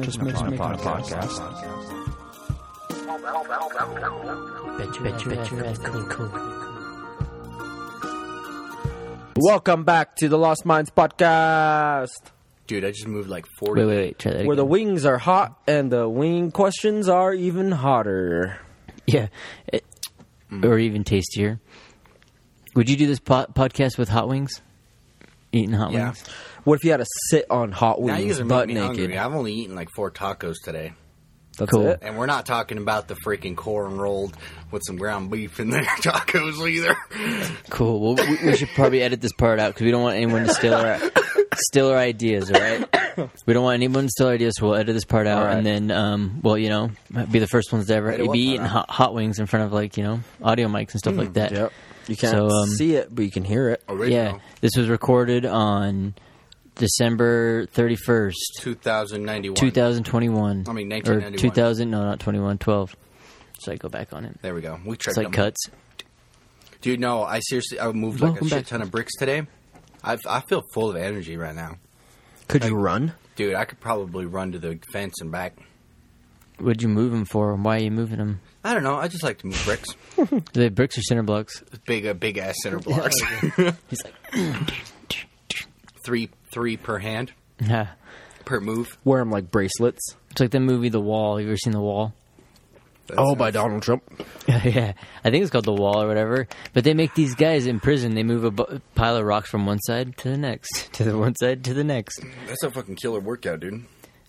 Just making, just making, making a podcast. Bet you, bet you, bet you, cool, cool. Welcome back to the Lost Minds podcast, Dude, I just moved like 40. Wait, wait, wait. Try that where the wings are hot and the wing questions are even hotter. yeah, It- or mm. even tastier. Would you do this po- podcast with hot wings? Eating hot Yeah. wings? What if you had to sit on hot Now you wings, guys are butt making me naked? hungry. I've only eaten like four tacos today. That's Cool. it. And we're not talking about the freaking corn rolled with some ground beef in there tacos either. Cool. Well, we, we should probably edit this part out because we don't want anyone to steal our steal our ideas. All right. We don't want anyone to steal our ideas, so we'll edit this part out, All right. and then, um, well, you know, be the first ones to ever Edit what be part eating hot, hot wings in front of like you know audio mics and stuff like that. Yep. You can't So, um, see it, but you can hear it. Original. Yeah, this was recorded on December thirty first, 2091. 2021. I mean, 1991. or 2000. No, not 21. 12. So I go back on it. There we go. We It's tricked like them. cuts. Dude, no, I seriously, I moved like Welcome a shit back. ton of bricks today. I I feel full of energy right now. Could you run? Dude, I could probably run to the fence and back. What'd you move them for? Why are you moving them? I don't know. I just like to move bricks. The bricks or cinder blocks? big, uh, big ass center blocks. He's like, three, three per hand, yeah. per move. Wear them like bracelets. It's like the movie The Wall. You ever seen The Wall? oh, by Donald Trump. yeah, I think it's called The Wall or whatever. But they make these guys in prison. They move a bu- pile of rocks from one side to the next, to the one side to the next. That's a fucking killer workout, dude.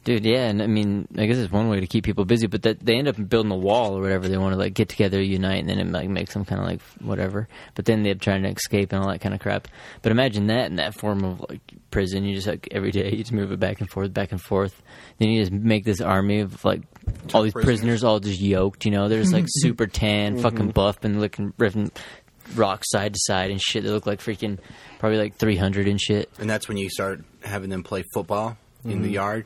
Dude, yeah, and I mean, I guess it's one way to keep people busy, but that they end up building a wall or whatever. They want to like get together, unite, and then it like makes them kind of like whatever. But then they're trying to escape and all that kind of crap. But imagine that in that form of like prison. You just like every day you just move it back and forth, back and forth. Then you just make this army of like all these prisoners. prisoners, all just yoked. You know, they're just like super tan, fucking mm-hmm. buff, and looking ripping rocks side to side and shit. They look like freaking probably like three hundred and shit. And that's when you start having them play football in the mm-hmm. yard.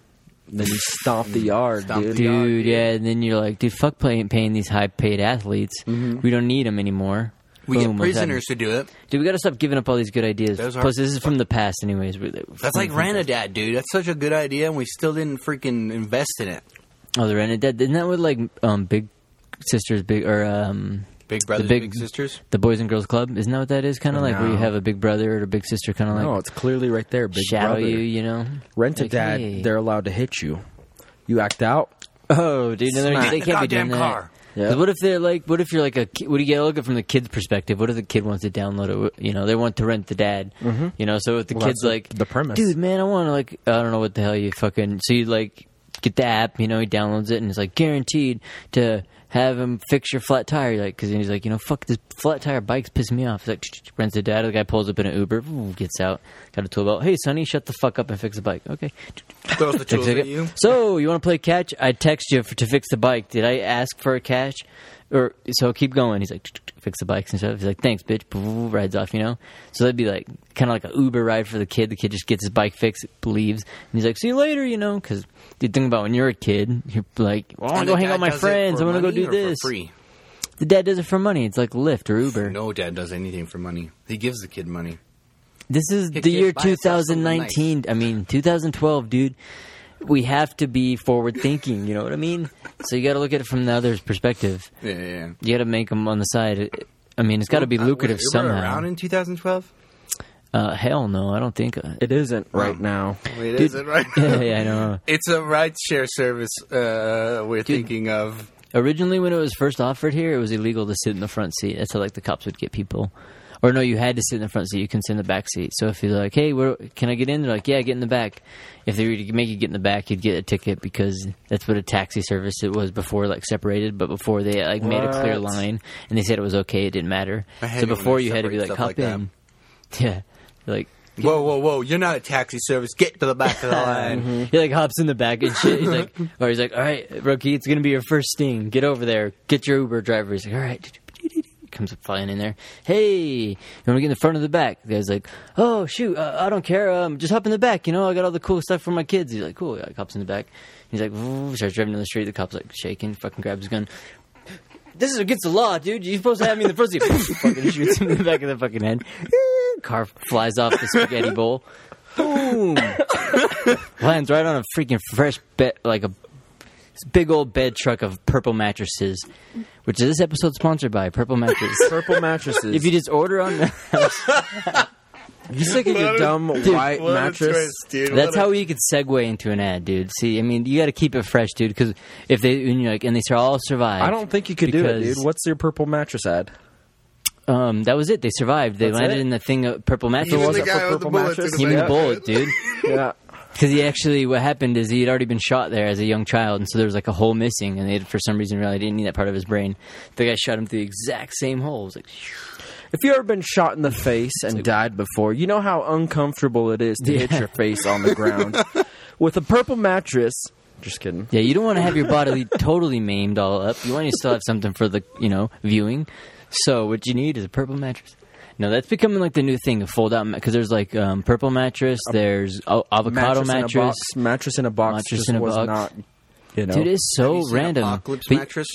Then you stomp the yard, Stomp dude. the yard. Dude, yeah, and then you're like, dude, fuck paying, paying these high paid athletes. We don't need them anymore. We Boom, get what's prisoners to do it. Dude, we gotta stop giving up all these good ideas. Those are- Plus, this is from the past, anyways. We- That's like Ranadad, dude. That's such a good idea, and we still didn't freaking invest in it. Oh, the Rented Isn't that what like um Big Sisters, big or um Big brothers, big- big, sisters. the Boys and Girls Club? Isn't that what that is? Kind of like where you have a big brother or a big sister, kind of like No, it's clearly right there. Big shadow brother. you, you know? Rent a Like, dad. hey. They're allowed to hit you. You act out. Oh, dude, no, they're- Smack. they the can't be doing goddamn that. car. What if they're like? What if you're like a? What do you gotta look at from the kid's perspective? What if the kid wants to download it? You know, they want to rent the dad. Mm-hmm. You know, so if the Well, kid's like, the premise. dude, man, I want to like, I don't know what the hell you fucking. So you like get the app, you know, he downloads it and it's like guaranteed to have him fix your flat tire, like because he's like, you know, fuck this flat tire bike's pissing me off. He's like, rents the dad. The guy pulls up in an Uber, gets out, got a tool belt. Hey, Sonny, shut the fuck up and fix the bike. Okay. Throws the Take at you. So you want to play catch? I text you for, to fix the bike. Did I ask for a catch? Or so keep going. He's like fix the bikes and stuff. He's like thanks, bitch. Rides off. You know. So that'd be like kind of like an Uber ride for the kid. The kid just gets his bike fixed, leaves, and he's like see you later. You know, because the thing about when you're a kid, you're like well, I want to go hang out with my friends. I want to go do this. free. The dad does it for money. It's like Lyft or Uber. No dad does anything for money. He gives the kid money. This is Hey, the year buy yourself 2019. I mean, 2012, dude. We have to be forward thinking. You know what I mean? So you got to look at it from the other's perspective. Yeah, yeah. yeah. You got to make them on the side. I mean, it's got to be Uh, lucrative was Uber somehow. around in 2012? Uh, hell no, I don't think. Uh, It isn't right now. Wait, Dude, is it right? yeah, yeah, I know. It's a ride share service uh, we're thinking of. Originally, when it was first offered here, it was illegal to sit in the front seat. That's how like the cops would get people. Or no, you had to sit in the front seat. You couldn't sit in the back seat. So if you're like, "Hey, where, can I get in?" They're like, "Yeah, get in the back." If they were to make you get in the back, you'd get a ticket because that's what a taxi service it was before, like separated. But before they like made a clear What? line and they said it was okay, it didn't matter. I hate So it when before they you had to be separate like, stuff "Hop like that. in." Yeah, like Whoa, whoa, whoa! You're not a taxi service. Get to the back of the line. Mm-hmm. He like hops in the back and shit. He's like, or he's like, all right, rookie, it's gonna be your first sting. Get over there. Get your Uber driver. He's like, all right. Comes flying in there. Hey, you want to get in the front of the back? The guy's like, oh shoot, uh, I don't care. Um, just hop in the back. You know, I got all the cool stuff for my kids. He's like, cool. Hops in the back. He's like, starts driving down the street. The cop's like shaking. Fucking grabs his gun. This is against the law, dude. You're supposed to have me in the seat. fucking shoots him in the back of the fucking head. Car flies off the spaghetti bowl. Boom. Lands right on a freaking fresh bed, like a big old bed truck of purple mattresses. Which is this episode sponsored by Purple Mattresses. Purple mattresses. if you just order on, you sick of your dumb white mattress? dude. that's how we could segue into an ad, dude. See, I mean, you got to keep it fresh, dude. Because if they, when you're like, and they say all survive. I don't think you could do it, Because- dude. What's your purple mattress ad? Um, that was it. They survived. They That's landed it? in the thing of purple mattress. Even Even was the guy with the bullet mattress? to Give me the back. bullet, dude. Yeah. Because he actually, what happened is he had already been shot there as a young child, and so there was like a hole missing, and they had, for some reason realized they didn't need that part of his brain. The guy shot him through the exact same hole. It was like, If you ever been shot in the face and died before, you know how uncomfortable it is to hit Yeah. your face on the ground. With a purple mattress, just kidding. yeah, you don't want to have your body totally maimed all up. You want to still have something for the, you know, viewing. So what you need is a purple mattress. No, that's becoming like the new thing, a fold out because there's like um, purple mattress, there's o- avocado mattress, in a mattress. box. Mattress in a box Mattress just in a was box. not. You know, Dude, it's so Have you seen random. Apocalypse But- mattress.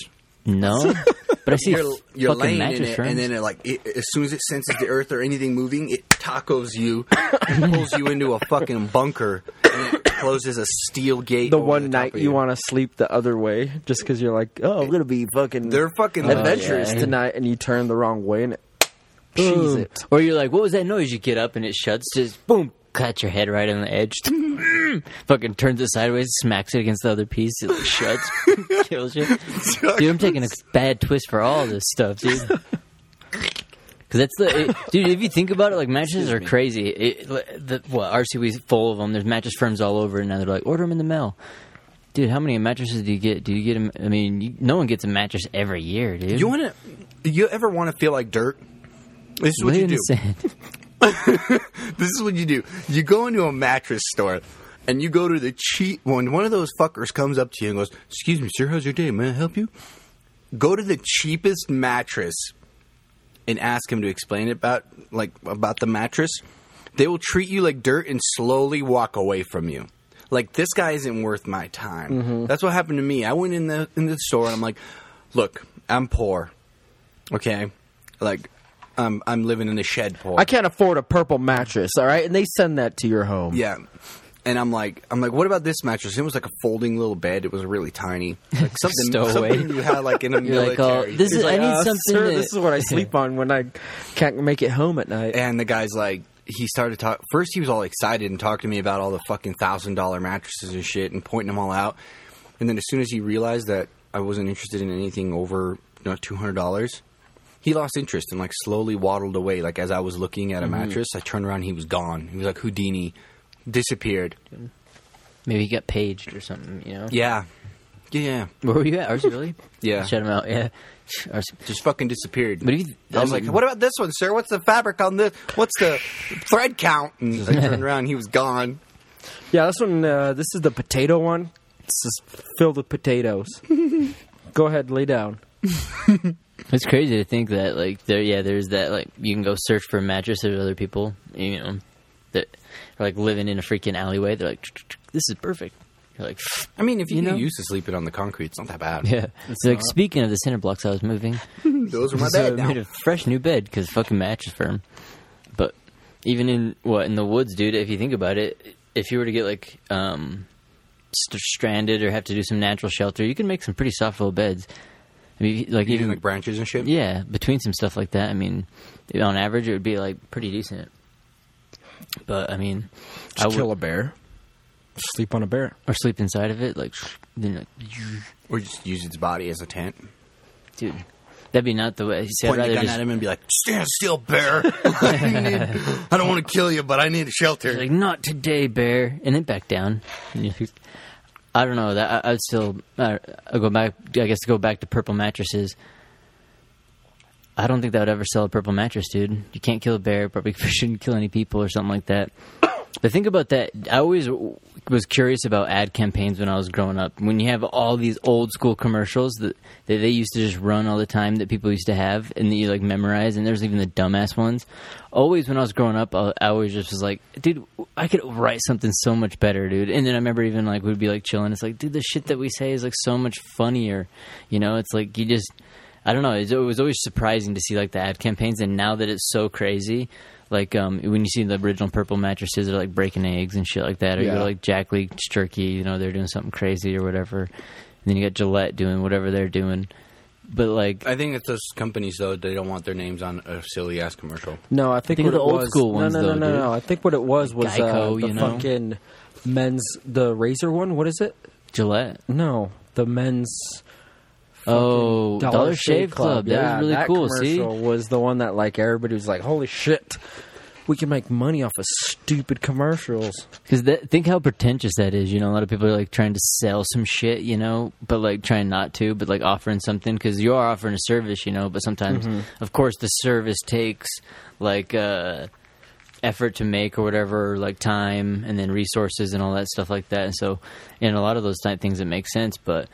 No, but I see You're, you're fucking laying in mattress it, firms. and then it like it, as soon as it senses the earth or anything moving, it tacos you, and pulls you into a fucking bunker, and it closes a steel gate. the over one top night of you want to sleep the other way just because you're like, oh, I'm gonna be fucking They're fucking adventurous yeah. tonight, and you turn the wrong way and it cheese it. Or you're like, what was that noise? You get up and it shuts. Just boom, cut your head right on the edge. Fucking turns it sideways, smacks it against the other piece. It like, shuts, kills you. Dude, I'm taking a bad twist for all this stuff, dude. Because that's the it, dude. If you think about it, like mattresses are crazy. It, the, what RCW's full of them. There's mattress firms all over, and now they're like, order them in the mail. Dude, how many mattresses do you get? Do you get them? I mean, you, no one gets a mattress every year, dude. You want to? You ever want to feel like dirt? This is what Lay you do. This is what you do. You go into a mattress store and you go to the cheap one. One of those fuckers comes up to you and goes, "Excuse me, sir, how's your day? May I help you?" Go to the cheapest mattress and ask him to explain it about like about the mattress. They will treat you like dirt and slowly walk away from you. Like this guy isn't worth my time. That's what happened to me. I went in the in the store and I'm like, "Look, I'm poor. Okay, like." I'm I'm living in a shed poor. I can't afford a purple mattress, all right? And they send that to your home. Yeah. And I'm like, I'm like, what about this mattress? It was like a folding little bed. It was a really tiny, like something, Stowaway. something you had like in a You're like, military. oh, this He's is. like, I need "Uh, something. Sir, that- this is what I sleep on when I can't make it home at night. and the guy's like, he started talk. First, he was all excited and talked to me about all the fucking thousand dollar mattresses and shit, and pointing them all out. And then as soon as he realized that I wasn't interested in anything over you know, two hundred dollars, he lost interest and like slowly waddled away. Like as I was looking at a mattress, I turned around, he was gone. He was like Houdini, disappeared. Maybe he got paged or something. You know. Yeah, yeah, Where were you at? RC Willey? yeah. Shut him out. Yeah. RC. just fucking disappeared. But if you, I was like, "What about this one, sir? What's the fabric on this? What's the thread count?" And I turned around, he was gone. Yeah, this one, uh, this is the potato one. It's just filled with potatoes. Go ahead, lay down. It's crazy to think that like there, yeah, there's that like you can go search for a mattress. There's other people, you know, that are like living in a freaking alleyway. They're like, this is perfect. You're like, I mean, if you, You get know? used to sleeping on the concrete, it's not that bad. yeah. They're like speaking of the cinder blocks I was moving, Those are my so I bed now. made a fresh new bed because fucking mattress firm. But even in what in the woods, dude, if you think about it, if you were to get like um st- stranded or have to do some natural shelter, you can make some pretty soft little beds. I mean, like Using even like branches and shit. Yeah, between some stuff like that, I mean, on average, it would be like pretty decent. But I mean, I Just would kill a bear. Sleep on a bear. or sleep inside of it, like, then, like, Or just use its body as a tent. dude. That'd be not the way. See, I'd Point the rather gun just at him and be like, "Stand still, bear. I, need- I don't want to kill you, but I need a shelter." like not today, bear, and then back down. I don't know that I, I'd still. Uh, go back. I guess go back to purple mattresses. I don't think that would ever sell a purple mattress, dude. You can't kill a bear. Probably shouldn't kill any people or something like that. But think about that. I always was curious about ad campaigns when I was growing up. When you have all these old school commercials that, that they used to just run all the time that people used to have and that you like memorize, and there's even the dumbass ones. Always when I was growing up, I, I always just was like, dude, I could write something so much better, dude. And then I remember even like we'd be like chilling. It's like, dude, the shit that we say is like so much funnier. You know, it's like you just. I don't know. It was always surprising to see like the ad campaigns, and now that it's so crazy, like um, when you see the original purple mattresses, they're like breaking eggs and shit like that, or you go to, like Jack Link's Turkey, you know, they're doing something crazy or whatever. And then you got Gillette doing whatever they're doing, but like I think it's those companies though they don't want their names on a silly ass commercial. No, I think, Think what the it old was, school ones, No, no, though, no, no, dude. no. I think what it was was uh, Geico, the you know? fucking men's the razor one. What is it? Gillette. No, the men's. Oh, fucking Dollar, Shave Club. That yeah, was really that cool. See, commercial was the one that like everybody was like, "Holy shit, we can make money off of stupid commercials." Because think how pretentious that is. You know, a lot of people are like trying to sell some shit, you know, but like trying not to, but like offering something because you are offering a service, you know. But sometimes, of course, the service takes like uh, effort to make or whatever, like time and then resources and all that stuff like that. And so, in a lot of those type things, it makes sense, but.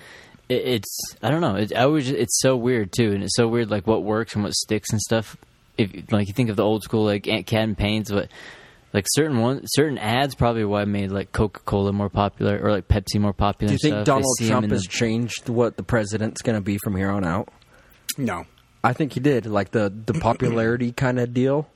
It- It's I don't know. It's I always it's so weird too, and it's so weird like what works and what sticks and stuff. If like you think of the old school like Aunt campaigns, but like certain one, certain ads probably why made like Coca Cola more popular or like Pepsi more popular. Do you and think stuff. Donald Trump has the- changed what the president's going to be from here on out? No. I think he did, like the the popularity kind of deal.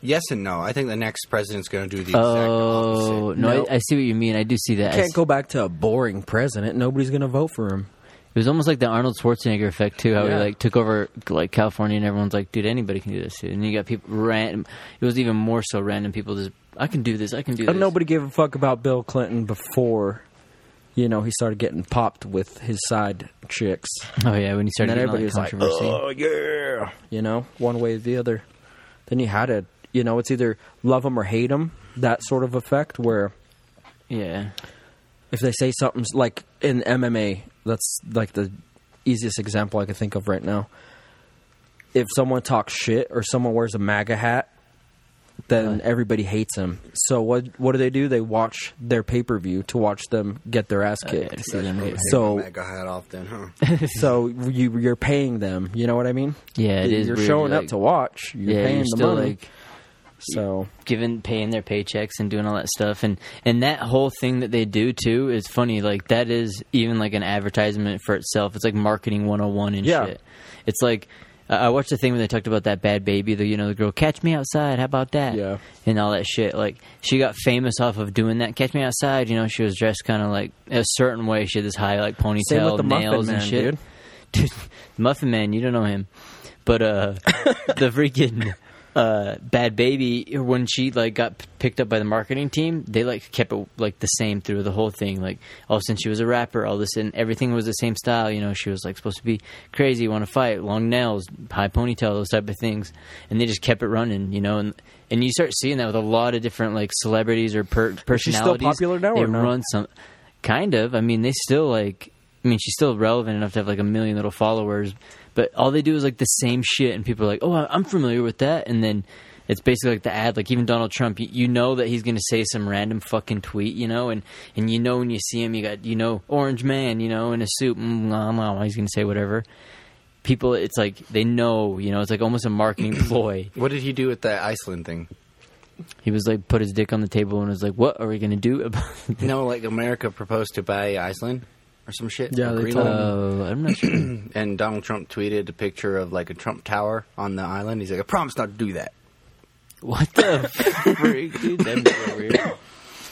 Yes and no. I think the next president's going to do the exact Oh opposite. no, No. I, I see what you mean. I do see that. I Can't s- go back to a boring president. Nobody's going to vote for him. It was almost like the Arnold Schwarzenegger effect too. How he Yeah. like took over like California, and everyone's like, "Dude, anybody can do this." Dude. And you got people random. It was even more so random people. Just, I can do this. I can do this. And nobody gave a fuck about Bill Clinton before, you know, he started getting popped with his side chicks. Oh yeah, when he And started then getting all everybody that was like, controversy. "Oh yeah," you know, one way or the other. Then you had it. You know, it's either love them or hate them, That sort of effect where yeah, if they say something's like in MMA, that's like the easiest example I can think of right now. If someone talks shit or someone wears a MAGA hat, then Right. everybody hates them. So what what do they do? They watch their pay per view to watch them get their ass kicked. to see them So MAGA hat off then, huh? so you you're paying them. You know what I mean? yeah. It is. You're weird, showing like- up to watch. You're yeah, paying you're the still money. like so giving paying their paychecks and doing all that stuff and and that whole thing that they do too is funny like that is even like an advertisement for itself it's like marketing 101 and Yeah. shit it's like I I watched the thing when they talked about that Bhad Bhabie, the you know the girl, catch me outside. How about that? Yeah. and all that shit. Like she got famous off of doing that. Catch me outside. You know, she was dressed kind of like a certain way. She had this high like ponytail, Same with the nails Muffin and Man, shit. dude. Dude, Muffin Man, you don't know him, but uh, the freaking uh, Bhad Bhabie when she like got p- picked up by the marketing team, they like kept it like the same through the whole thing. Like all since she was a rapper, all this and everything was the same style. You know, she was like supposed to be crazy, want to fight, long nails, high ponytail, those type of things, and they just kept it running. You know, and and you start seeing that with a lot of different like celebrities or per- she still popular now They or no? run some kind of. I mean, they still like. I mean, she's still relevant enough to have like a million little followers, but all they do is like the same shit, and people are like, "Oh, I'm familiar with that," and then it's basically like the ad. Like even Donald Trump, you, you know that he's going to say some random fucking tweet, you know, and and you know when you see him, you got you know Orange Man, you know, in a suit, mm, blah, blah, blah, he's going to say whatever. People, it's like they know, you know, it's like almost a marketing ploy. What did he do with that Iceland thing? He was like put his dick on the table and was like, "What are we going to do about?" You know, like America proposed to buy Iceland or some shit. Yeah, they told Uh, I'm not sure. and Donald Trump tweeted a picture of like a Trump Tower on the island. He's like, I promise not to do that. what the freak, dude? That'd be weird.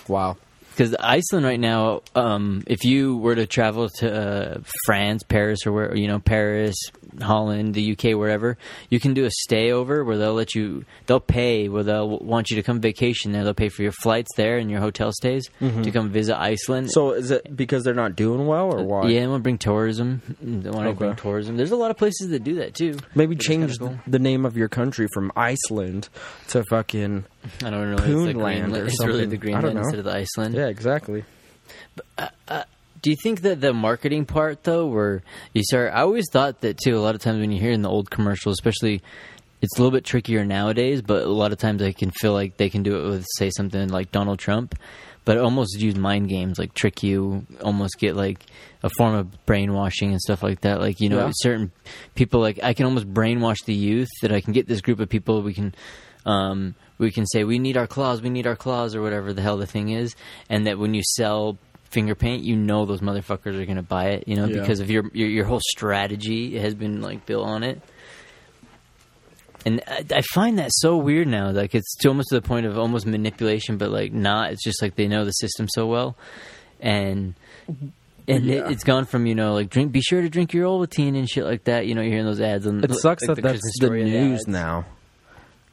wow. Because Iceland right now, um, if you were to travel to uh, France, Paris, or where you know Paris, Holland, the UK, wherever, you can do a stayover where they'll let you, they'll pay where they'll want you to come vacation there. They'll pay for your flights there and your hotel stays to come visit Iceland. So is it because they're not doing well, or why? Yeah, I want to bring tourism. They want to Okay. bring tourism. There's a lot of places that do that too. Maybe change cool. the name of your country from Iceland to fucking I don't really. It's, the Poonland Greenland. or it's really something. the I don't Greenland know. instead of the Iceland. yeah, exactly. Do you think that the marketing part though, where you start? I always thought that too. A lot of times when you hear in the old commercials, especially, it's a little bit trickier nowadays. But a lot of times I can feel like they can do it with say something like Donald Trump, but almost use mind games, like trick you, almost get like a form of brainwashing and stuff like that. Like you know, Yeah. certain people like I can almost brainwash the youth that I can get this group of people we can. Um, we can say we need our claws, we need our claws, or whatever the hell the thing is, and that when you sell finger paint, you know those motherfuckers are going to buy it, you know, Yeah. because of your, your your whole strategy has been like built on it. And I, I find that so weird now. Like it's to almost to the point of almost manipulation, but like not. It's just like they know the system so well, and and Yeah. it, it's gone from you know like drink. Be sure to drink your Ovaltine and shit like that. You know, you're hearing those ads. On, It sucks like that the that's Christmas the news ads. now.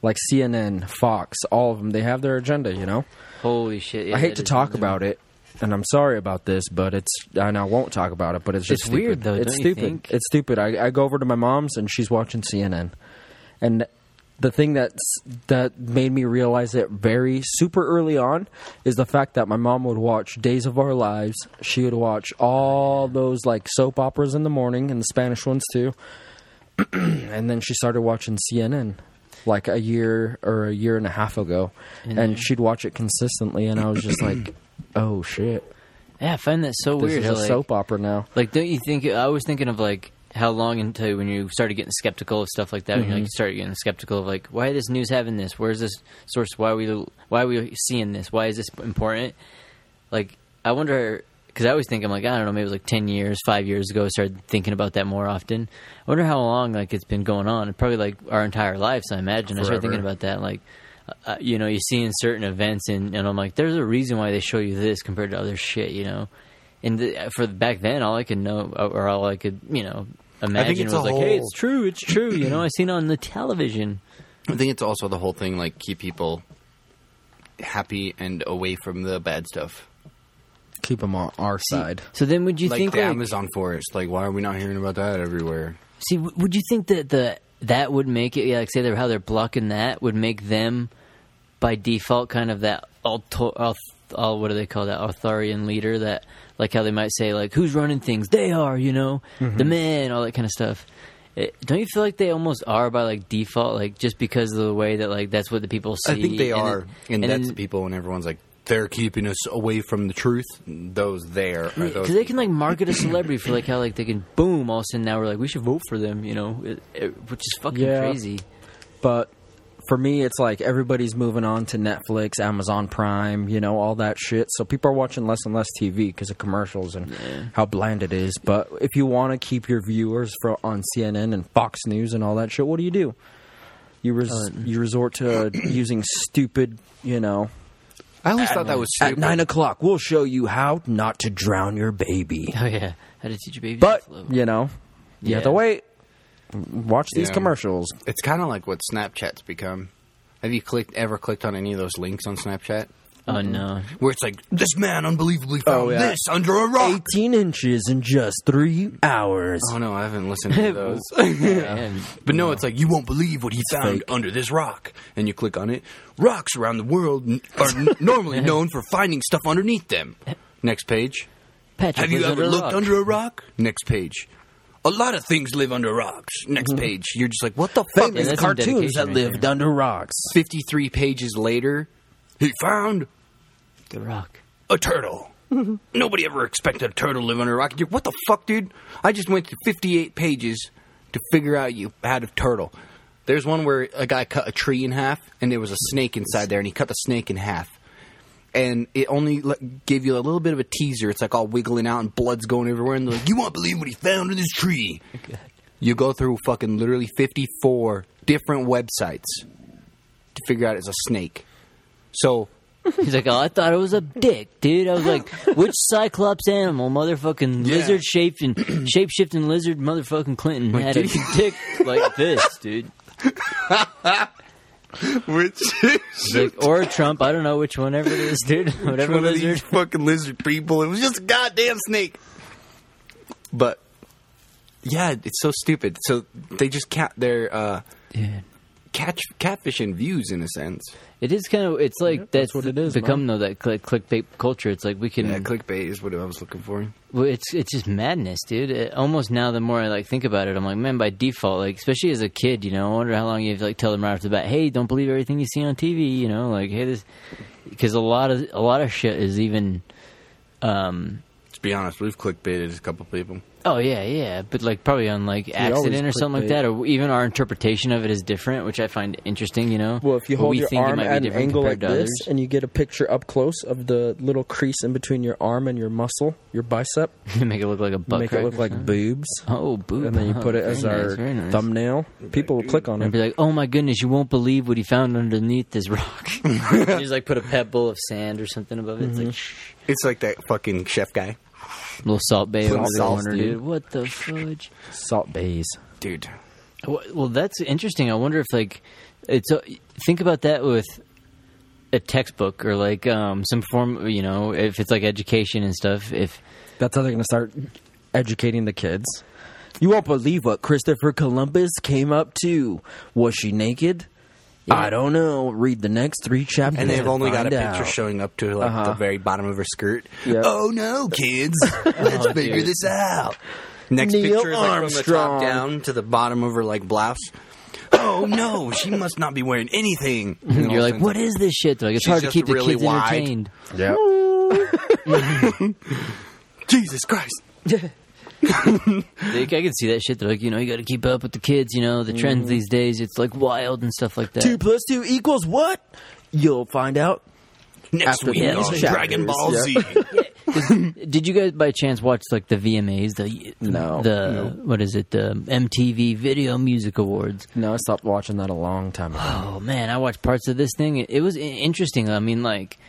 Like CNN, Fox, all of them, they have their agenda. You know, Holy shit! yeah, I hate to talk about it, and I'm sorry about this, but it's and I won't talk about it. But it's just It's weird, though, It's stupid. It's stupid. I, I go over to my mom's and she's watching CNN, and the thing that's that made me realize it very super early on is the fact that my mom would watch Days of Our Lives. She would watch all those like soap operas in the morning and the Spanish ones too, and then she started watching CNN like a year or a year and a half ago, and she'd watch it consistently, and I was just like, "Oh shit, Yeah, I find that so this weird. is a like, soap opera now." Like, don't you think? I was thinking of like how long until when you started getting skeptical of stuff like that. When mm-hmm. you like started getting skeptical of like, why this news having this? Where's this source? Why are we? Why are we seeing this? Why is this important? Like, I wonder because I always think I'm like I don't know maybe it was like ten years, five years ago. I started thinking about that more often. I wonder how long like it's been going on. Probably like our entire lives. I imagine. I started thinking about that like. Uh, you know, you see in certain events, and, and I'm like, there's a reason why they show you this compared to other shit, you know. And the, for back then, all I could know, or all I could, you know, imagine was like, "Hey, it's true, it's true." You know, I seen it on the television. I think it's also the whole thing like keep people happy and away from the bad stuff. Keep them on our side. So then, would you like think the like, Amazon forest. Like, why are we not hearing about that everywhere? see, w- would you think that the that would make it? Yeah, like say they're how they're blocking that would make them by default kind of that auto, auth, all, what do they call that authoritarian leader that like how they might say like who's running things they are you know mm-hmm. the men all that kind of stuff it, don't you feel like they almost are by like default like just because of the way that like that's what the people see I think they and are, then- and, and that's then- the people when everyone's like they're keeping us away from the truth. Those there because they can like market a celebrity for like how like they can boom all of a sudden now we're like we should vote for them you know it, it, which is fucking Yeah. crazy But for me, it's like everybody's moving on to Netflix, Amazon Prime, you know, all that shit. So people are watching less and less TV because of commercials and how bland it is. But if you want to keep your viewers for, on CNN and Fox News and all that shit, what do you do? You res- Uh, you resort to using stupid, you know. I always thought that was At nine o'clock, we'll show you how not to drown your baby. oh yeah how to teach your baby But to float. you know, you have Yeah. to wait. Watch these Yeah. commercials. It's kind of like what Snapchat's become. Have you clicked ever clicked on any of those links on Snapchat oh no where it's like this man unbelievably oh, found Oh, yeah. this under a rock? 18 inches in just three hours. Oh no, I haven't listened to those. Man. But no, it's like you won't believe what he found fake. under this rock, and you click on it. Rocks around the world n- are n- normally known for finding stuff underneath them. Next page. Patrick Have you lives ever under looked rock. under a rock? Next page. A lot of things live under rocks. Next mm-hmm. page. You're just like, what the fuck? Famous that's some cartoons dedication that right lived there. under rocks. 53 pages later, he found the rock a turtle. Nobody ever expected a turtle to live under a rock. What the fuck, dude? I just went through 58 pages to figure out you had a turtle. There's one where a guy cut a tree in half, and there was a snake inside there, and he cut the snake in half. And it only gave you a little bit of a teaser. It's like all wiggling out, and blood's going everywhere. And they're like, "You won't believe what he found in this tree." You go through fucking literally 54 different websites to figure out it's a snake. So He's like, oh, I thought it was a dick, dude. I was like, which Cyclops animal, motherfucking Yeah. lizard shaped and shape shifting lizard, motherfucking Clinton had a dick like this, dude. Which He's like, or Trump, I don't know which one ever it is, dude. Whatever one of lizard. these fucking lizard people. It was just a goddamn snake. But yeah, it's so stupid. So they just cat their uh, Yeah. Catch catfishing views in a sense. It is kind of. It's like that's, that's what it is, Become though that click, clickbait culture. It's like we can. Yeah, clickbait is what I was looking for. Well, it's it's just madness, dude. It, almost now, the more I like think about it, I'm like, man, by default, like especially as a kid, you know, I wonder how long you have to like tell them right off the bat, hey, don't believe everything you see on TV, you know, like hey, this, because a lot of a lot of shit is even, um, To be honest, we've clickbaited a couple people. Oh yeah, yeah, but like probably on like accident or something like that, or even our interpretation of it is different, which I find interesting, you know. Well, if you hold we your think it arm might be at an different angle like this, others. and you get a picture up close of the little crease in between your arm and your muscle, your bicep, make it look like a butt make it look like something. boobs, Oh, boob. and then you Oh, put it oh, as very our nice, nice. thumbnail. People will click on it And be like, "Oh my goodness, you won't believe what he found underneath this rock." you just like put a pebble of sand or something above it. It's like mm-hmm. shh, It's like that fucking chef guy, little Salt Bae Little over the salt, corner, dude. dude. What the fudge? Salt Baes. dude. Well, well, that's interesting. I wonder if like it's a, think about that with a textbook or like um, some form. You know, if it's like education and stuff. If That's how they're going to start educating the kids. You won't believe what Christopher Columbus came up to. Was she naked? I don't know. Read the next three chapters. And they've only got a picture out. showing up to like the Uh-huh. very bottom of her skirt. Yep. Oh no, kids! Let's figure dude. this out. Next Neil picture is like from the top down to the bottom of her like blouse. Oh no, she must not be wearing anything. And you're of a like, sudden, "What is this shit?" They're like, it's She's hard to just keep the really kids wide. entertained. Yep. Jesus Christ! Like, I can see that shit. They're like, you know, you got to keep up with the kids. You know, the trends mm-hmm. these days. It's like wild and stuff like that. two plus two equals what? You'll find out. Next After week on chapters, Dragon Ball yeah. Z. Did you guys by chance watch like the VMAs? The No. The what is it? The MTV Video Music Awards. No, I stopped watching that a long time ago. Oh man, I watched parts of this thing. It, it was interesting. I mean, like,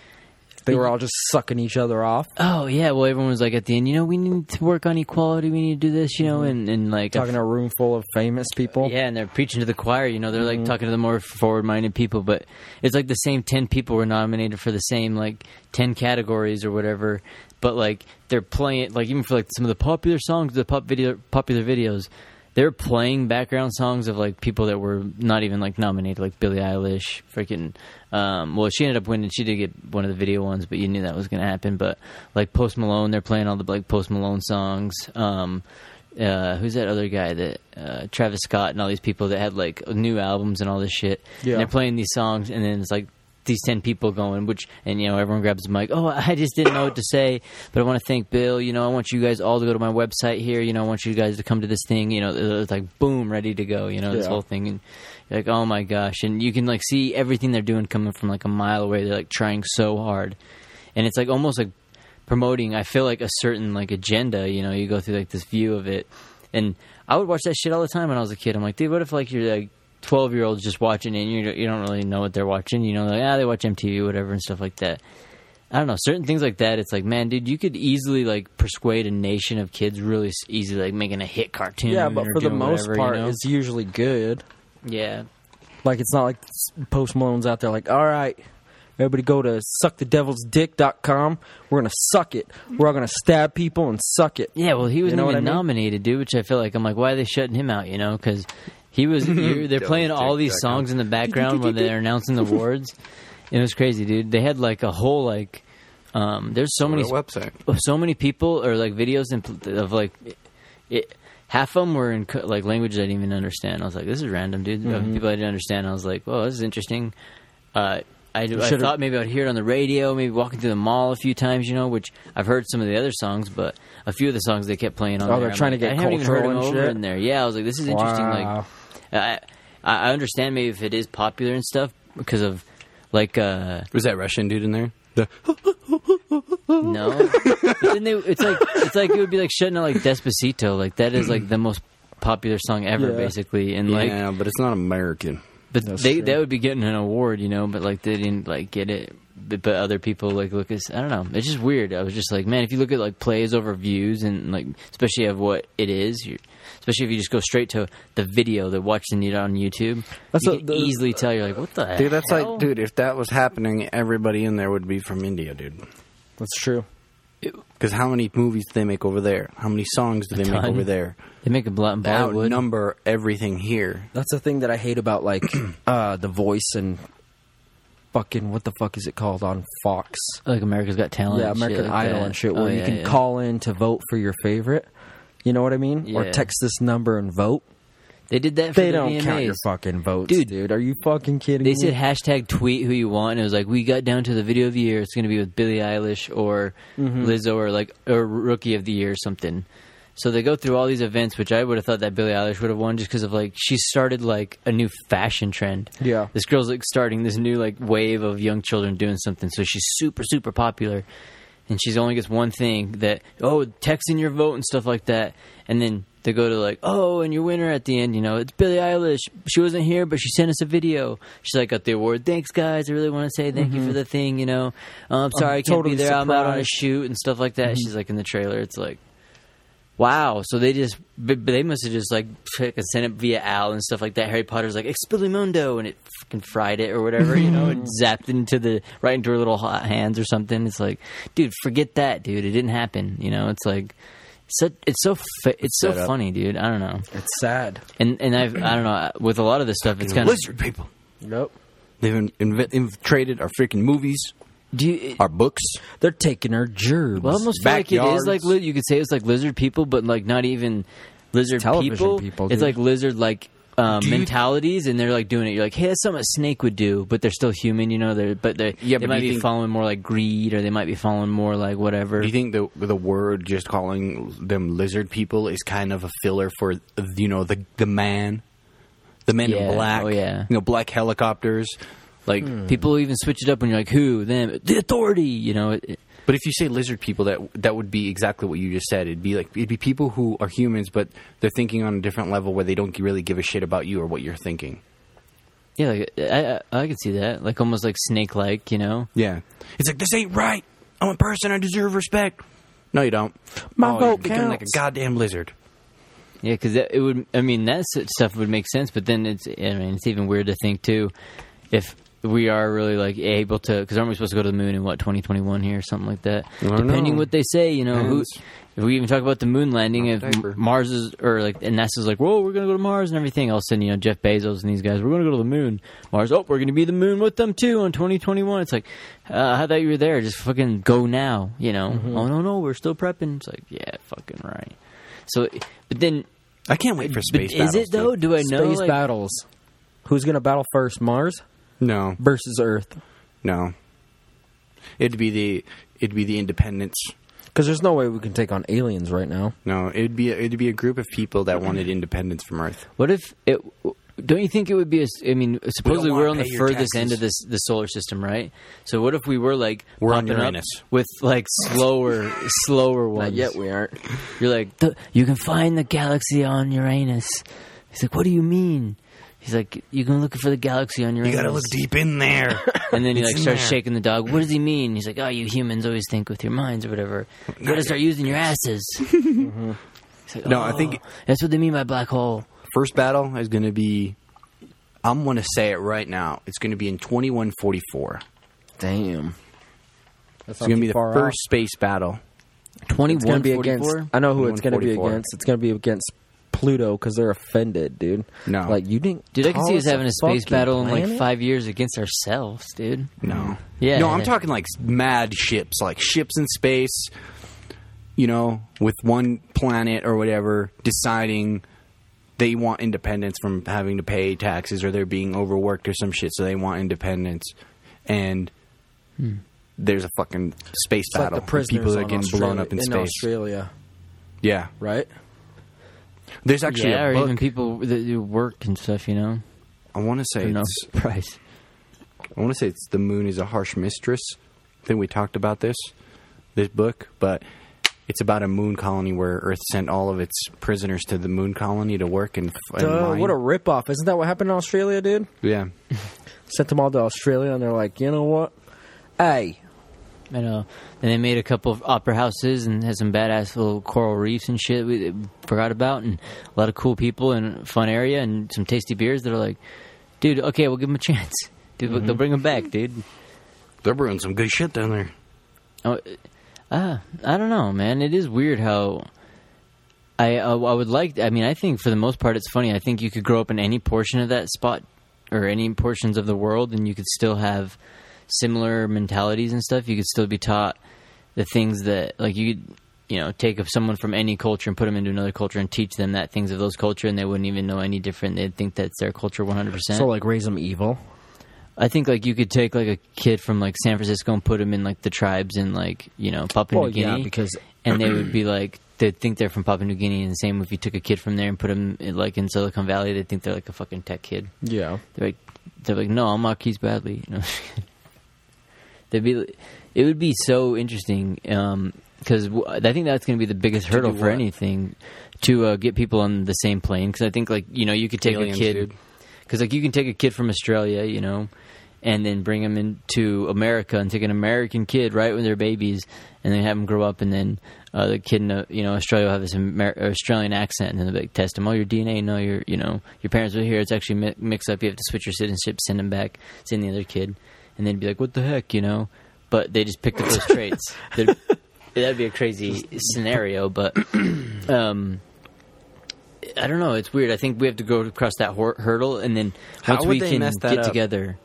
They were all just sucking each other off, oh yeah. Well, everyone was like at the end, you know, we need to work on equality. We need to do this, you know, and and like talking to a room full of famous people. Yeah, and they're preaching to the choir. You know, they're like mm-hmm. talking to the more forward-minded people, but it's like the same ten people were nominated for the same like ten categories or whatever. But like they're playing, like even for like some of the popular songs, the pop video, popular videos, they're playing background songs of like people that were not even like nominated, like Billie Eilish, freaking. Um, well, she ended up winning. She did get one of the video ones, but you knew that was going to happen. But like Post Malone, they're playing all the like Post Malone songs. Um, uh, who's that other guy that uh, Travis Scott and all these people that had like new albums and all this shit. Yeah. And they're playing these songs, and then it's like these ten people going, which and you know everyone grabs the mic. Oh, I just didn't know what to say, but I want to thank Bill. You know, I want you guys all to go to my website here. You know, I want you guys to come to this thing. You know, it's like boom, ready to go. You know, this Yeah. whole thing, and you're like, oh my gosh, and you can like see everything they're doing coming from like a mile away. They're like trying so hard, and it's like almost like promoting. I feel like a certain like agenda. You know, you go through like this view of it, and I would watch that shit all the time when I was a kid. I'm like, dude, what if like you're like 12 year olds just watching it and you you don't really know what they're watching. You know, like ah, they watch MTV, whatever, and stuff like that. I don't know certain things like that. It's like, man, dude, you could easily like persuade a nation of kids really easily, like making a hit cartoon. Yeah, but for the most whatever, part, you know? it's usually good. yeah, Like it's not like Post Malone's out there like, all right, everybody go to suckthedevilsdick.com. We're gonna suck it. We're all gonna stab people and suck it. Yeah, well, he wasn't You know even I mean? nominated, dude. Which I feel like I'm like, why are they shutting him out? You know, because he was. You're, they're playing all these songs in the background when they're announcing the awards. It was crazy, dude. They had like a whole like. Um, there's so many What website. so many people or like videos in, of like it, half of them were in co- like languages I didn't even understand. I was like, this is random, dude. Of People I didn't understand. I was like, well, this is interesting. Uh, I, I should've- thought maybe I'd hear it on the radio, maybe walking through the mall a few times, you know, which I've heard some of the other songs, but a few of the songs they kept playing on Oh, there. they're I'm trying like, to get I haven't even heard cultural them and over shit? in there. Yeah, I was like, this is interesting. Wow. Like, I I understand maybe if it is popular and stuff because of like uh Was that Russian dude in there? The no, but then they, it's like it's like it would be like shutting out like Despacito. Like that is like the most popular song ever, Yeah. basically. And like, yeah, but it's not American. but That's they true. that would be getting an award, you know. But like they didn't like get it. but, but other people like look at. I don't know. It's just weird. I was just like, man, if you look at like plays over views and like, especially of what it is, you especially if you just go straight to the video, the watching it on YouTube, That's you a- can the- easily tell. You're like, what the Dude, that's hell? like, dude, if that was happening, everybody in there would be from India, dude. That's true. Because how many movies do they make over there? How many songs do they make over there? They make a blunt They Bollywood. outnumber everything here. That's the thing that I hate about like uh the voice and fucking what the fuck is it called on Fox? like America's Got Talent. yeah, and shit American like Idol that. and shit, Oh, where you yeah, can yeah. call in to vote for your favorite. You know what I mean? Or text this number and vote. They did that for They the don't VMAs. count your fucking votes, Dude. dude. Are you fucking kidding me? They me? said hashtag tweet who you want, and it was like we got down to the video of the year. It's going to be with Billie Eilish or Mm-hmm. Lizzo or like or Rookie of the Year or something. So they go through all these events, which I would have thought that Billie Eilish would have won just because of like she started like a new fashion trend. Yeah. this girl's like starting this new like wave of young children doing something. So she's super super popular, and she's only gets one thing that oh text in your vote and stuff like that, and then they go to like oh and your winner at the end you know it's Billie Eilish. She wasn't here but she sent us a video. She's like got the award. Thanks guys. I really want to say thank you for mm-hmm. the thing you know. Um, I'm sorry I can't totally be there. I'm out on a shoot and stuff like that. Mm-hmm. She's like in the trailer it's like wow so they just but but they must have just like sent it via Al and stuff like that Harry Potter's like Expellimundo and it fucking fried it or whatever you know and zapped into the right into her little hot hands or something it's like dude forget that dude it didn't happen you know it's like so it's so fa- it's so up. funny, dude. I don't know, it's sad. and and I've I don't know with a lot of this stuff, it's kind of lizard people. Nope. They've in, inv- infiltrated our freaking movies, do you, our books. They're taking our gerbs. well, I almost feel like it is like you could say it's like lizard people, but like not even lizard Television people. people, it's like lizard like um, you- mentalities, and they're like doing it. You're like, hey, that's something a snake would do, but they're still human, you know. They're but they Yeah, they but might do you be think- following more like greed, or they might be following more like whatever. Do you think the the word just calling them lizard people is kind of a filler for you know the the man, the men Yeah. in black? Oh, yeah. you know black helicopters. Like, hmm. People even switch it up when you're like, who them, the authority, you know. It, it- but if you say lizard people, that that would be exactly what you just said. It'd be like it'd be people who are humans, but they're thinking on a different level where they don't really give a shit about you or what you're thinking. yeah, like, I, I I could see that, like almost like snake like, you know. Yeah, it's like this ain't right. I'm a person. I deserve respect. No, you don't. My oh, vote you're like a goddamn lizard. Yeah, because it would. I mean, that stuff would make sense, but then it's. I mean, it's even weird to think too, if we are really like able to. Because aren't we supposed to go to the moon in what 2021 here or something like that? Depending know. what they say, you know, who. If we even talk about the moon landing, if. Mars is or like and NASA's like, whoa, we're gonna go to Mars and everything. All of a sudden, you know, Jeff Bezos and these guys, we're gonna go to the moon. Mars, oh, we're gonna be the moon with them too on 2021. It's like, uh, I thought you were there. Just fucking go now. You know? Mm-hmm. Oh no, no, we're still prepping. It's like, yeah, fucking right. So, but then I can't wait for but space. is it though? dude. Do I know? Space like- battles. Who's gonna battle first? Mars No, versus Earth? no. It'd be the it'd be the independence. Because there's no way we can take on aliens right now. No, it'd be a, it'd be a group of people that wanted independence from Earth. What if it? Don't you think it would be? A, s- I mean, supposedly wanna we're on the pay your furthest end of this the solar system, right? So what if we were like We're on popping up Uranus. with like slower, slower ones? Not yet, we aren't. You're like, you can find the galaxy on Uranus. He's like, what do you mean? He's like, you can look for the galaxy on your." You gotta look deep in there. And then he It's like starts there. shaking the dog. What does he mean? He's like, oh, you humans always think with your minds or whatever. You gotta start using your asses. Mm-hmm. He's like, No, I "Oh, think- that's what they mean by black hole. First battle is gonna be. I'm gonna say it right now. It's gonna be in 2144. Damn. That's It's gonna be the first space battle. Twenty It's gonna one be forty against. four. I know who it's gonna be against. It's gonna be against Pluto because they're offended, dude. No. like you didn't. Dude, I can see us having a space fucking battle in like planet? five years against ourselves, dude. No. Yeah. No, I'm talking like mad ships, like ships in space. You know, with one planet or whatever deciding they want independence from having to pay taxes or they're being overworked or some shit, so they want independence. And hmm. there's a fucking space It's like battle. the prisoners people that are getting Australia- blown up in, space. Australia, Yeah. right? There's actually yeah, a or book. even people that do work and stuff, you know. I want to say For no it's, price. I want to say it's the moon is a harsh mistress. I think we talked about this this book, but it's about a moon colony where Earth sent all of its prisoners to the moon colony to work and, and Duh, mine. what a ripoff! Isn't that what happened in Australia, dude? yeah. Sent them all to Australia, and they're like, you know what? Hey, I know. Then they made a couple of opera houses and had some badass little coral reefs and shit we forgot about, and a lot of cool people and fun area and some tasty beers that are like, dude, okay, we'll give them a chance. Dude, they'll bring them back, dude. They're brewing some good shit down there. Oh, uh, I don't know, man. It is weird how I uh, I would like. I mean, I think for the most part, it's funny. I think you could grow up in any portion of that spot or any portions of the world, and you could still have similar mentalities and stuff. You could still be taught the things that, like, you could, you know, take someone from any culture and put them into another culture and teach them that things of those culture, and they wouldn't even know any different. They'd think that's their culture one hundred percent. so like raise them evil. I think like you could take like a kid from like San Francisco and put him in like the tribes in like you know Papua Well, New Guinea, yeah, because and they would be like they'd think they're from Papua New Guinea, and the same if you took a kid from there and put him in, like in Silicon Valley, they'd think they're like a fucking tech kid. yeah, They're like they're like no, I'm Marquise Bradley. You know, they'd be it would be so interesting because I think that's going to be the biggest hurdle for anything to uh, get people on the same plane because I think like you know you could take Aliens, a kid because like you can take a kid from Australia, you know, and then bring them into America and take an American kid right when they're babies, and then have them grow up, and then uh, the kid in uh, you know Australia will have this Amer- Australian accent, and then they'll be like, test him. Oh, your DNA, no, your you know your parents were here. It's actually mi- mixed up. You have to switch your citizenship, send them back, send the other kid, and they'd be like, what the heck, you know? But they just picked up those traits. They'd- That'd be a crazy scenario, but um, I don't know. It's weird. I think we have to go across that hor- hurdle, and then How once would we they can get up? together,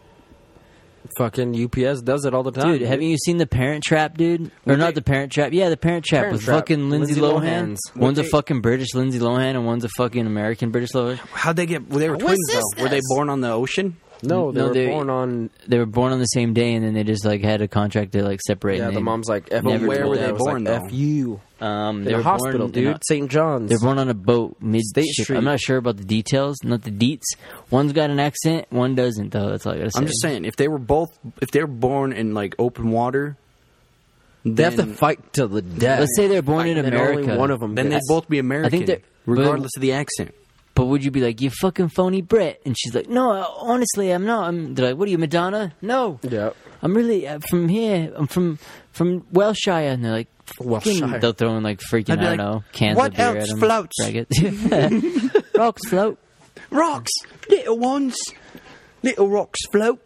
fucking UPS does it all the time, dude. Haven't you seen the Parent Trap, dude? Or not the Parent Trap? Yeah, the Parent Trap Parent with Trap. fucking Lindsay, Lindsay Lohan. Lohan's. One's a fucking British Lindsay Lohan, and one's a fucking American British Lohan. How'd they get? Well, they were twins though. Were they born on the ocean? No, they No, were they- born on. They were born on the same day, and then they just like had a contract to like separate. Yeah, the mom's like, F never where were them. they born? like, F you. um, they In a were hospital, born dude. St. John's. They're born on a boat mid State ship. Street. I'm not sure about the details, not the deets. One's got an accent, one doesn't though. That's all I gotta say. I'm just saying, if they were both, if they were born in like open water, They have to fight to the death. Let's say they're born in And then America. Only one of them. Then they'd both be American, that- but- regardless of the accent. But would you be like, you fucking phony Brit? And she's like, no, honestly, I'm not. I'm, they're like, what are you, Madonna? No, Yeah. I'm really uh, from here. I'm from from Welshire. And they're like, fucking- Wiltshire. They'll throw in like freaking, I'd don't like, know, cans "What of beer else at 'em, floats?" faggots. Rocks float. Rocks, little ones, little rocks float.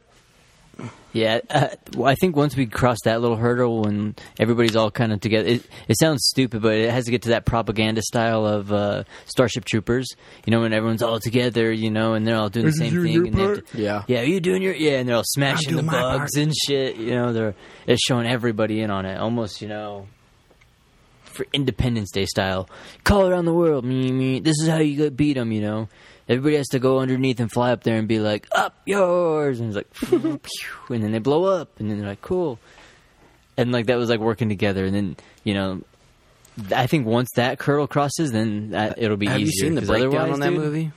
Yeah, uh, well, I think once we cross that little hurdle and everybody's all kind of together, it, it sounds stupid, but it has to get to that propaganda style of uh, Starship Troopers. You know, when everyone's all together, you know, and they're all doing the same thing. and they have to- Yeah. yeah, you doing your yeah, and they're all smashing the doing my bugs and shit. You know, they're it's showing everybody in on it, almost you know, for Independence Day style. Call around the world, me me. This is how you get beat them. You know, everybody has to go underneath and fly up there and be like, "Up yours," and it's like, pew, pew, and then they blow up, and then they're like, "Cool," and like that was like working together, and then you know. I think once that hurdle crosses, then that, uh, it'll be Have easier. you seen the 'cause breakdown on that dude, movie?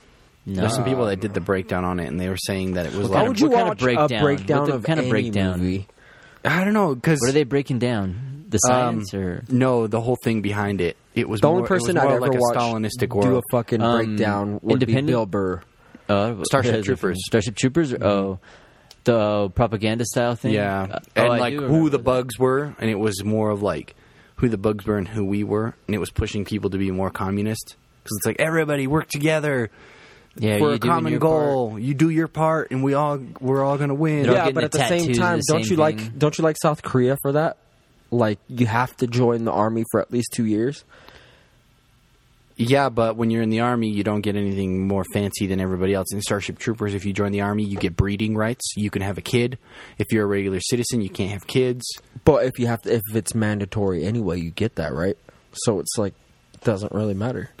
No. There's some people that did the breakdown on it, and they were saying that it was What like Why would you What kind of breakdown? a breakdown What the of kind of any breakdown? movie? I don't know because What are they breaking down? The um, science or no, the whole thing behind it. It was The more, only person I'd more ever like a watch Stalinistic do a fucking Um, breakdown would Independent? be Bill Burr. uh, Starship what is it? Troopers. Starship Troopers. Oh, the propaganda style thing. Yeah, Uh, and oh, like who the that. bugs were, and it was more of like who the bugs were and who we were, and it was pushing people to be more communist because it's like everybody work together Yeah, for a common your goal. You do your part, and we all we're all gonna win. They're Yeah, but at the same time, the don't same you like don't you like South Korea for that? Like you have to join the army for at least two years. Yeah, but when you're in the army, you don't get anything more fancy than everybody else. In Starship Troopers, if you join the army, you get breeding rights. You can have a kid. If you're a regular citizen, you can't have kids. But if you have to, if it's mandatory anyway, you get that right. So it's like doesn't really matter.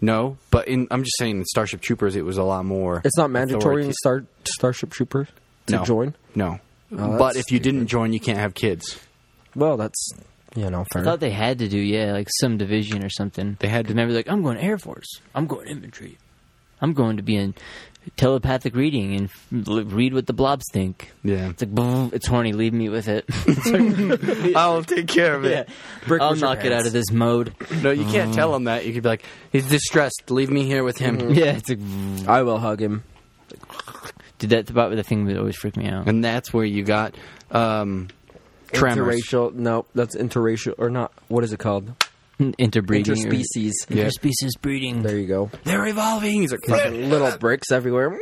No, but in I'm just saying, in Starship Troopers, it was a lot more. It's not mandatory in Star Starship Troopers to No. join. No, Oh, but if you didn't join, you can't have kids. Well, that's you know fair. I thought they had to do yeah, like some division or something. They had to- remember like I'm going Air Force. I'm going infantry. I'm going to be in telepathic reading and f- read what the blobs think. Yeah, It's like it's horny. Leave me with it. I'll take care of yeah, I'll knock it out of this mode. No, you can't tell him that. You could be like, he's distressed. Leave me here with him. Yeah, it's like I will hug him. Did that about the thing that always freaked me out. And that's where you got um, Tremors. interracial. No, that's interracial or not. What is it called? Hmm, interbreeding, or- Interspecies. interspecies breeding. There you go. They're evolving. He's like, Fucking little bricks everywhere.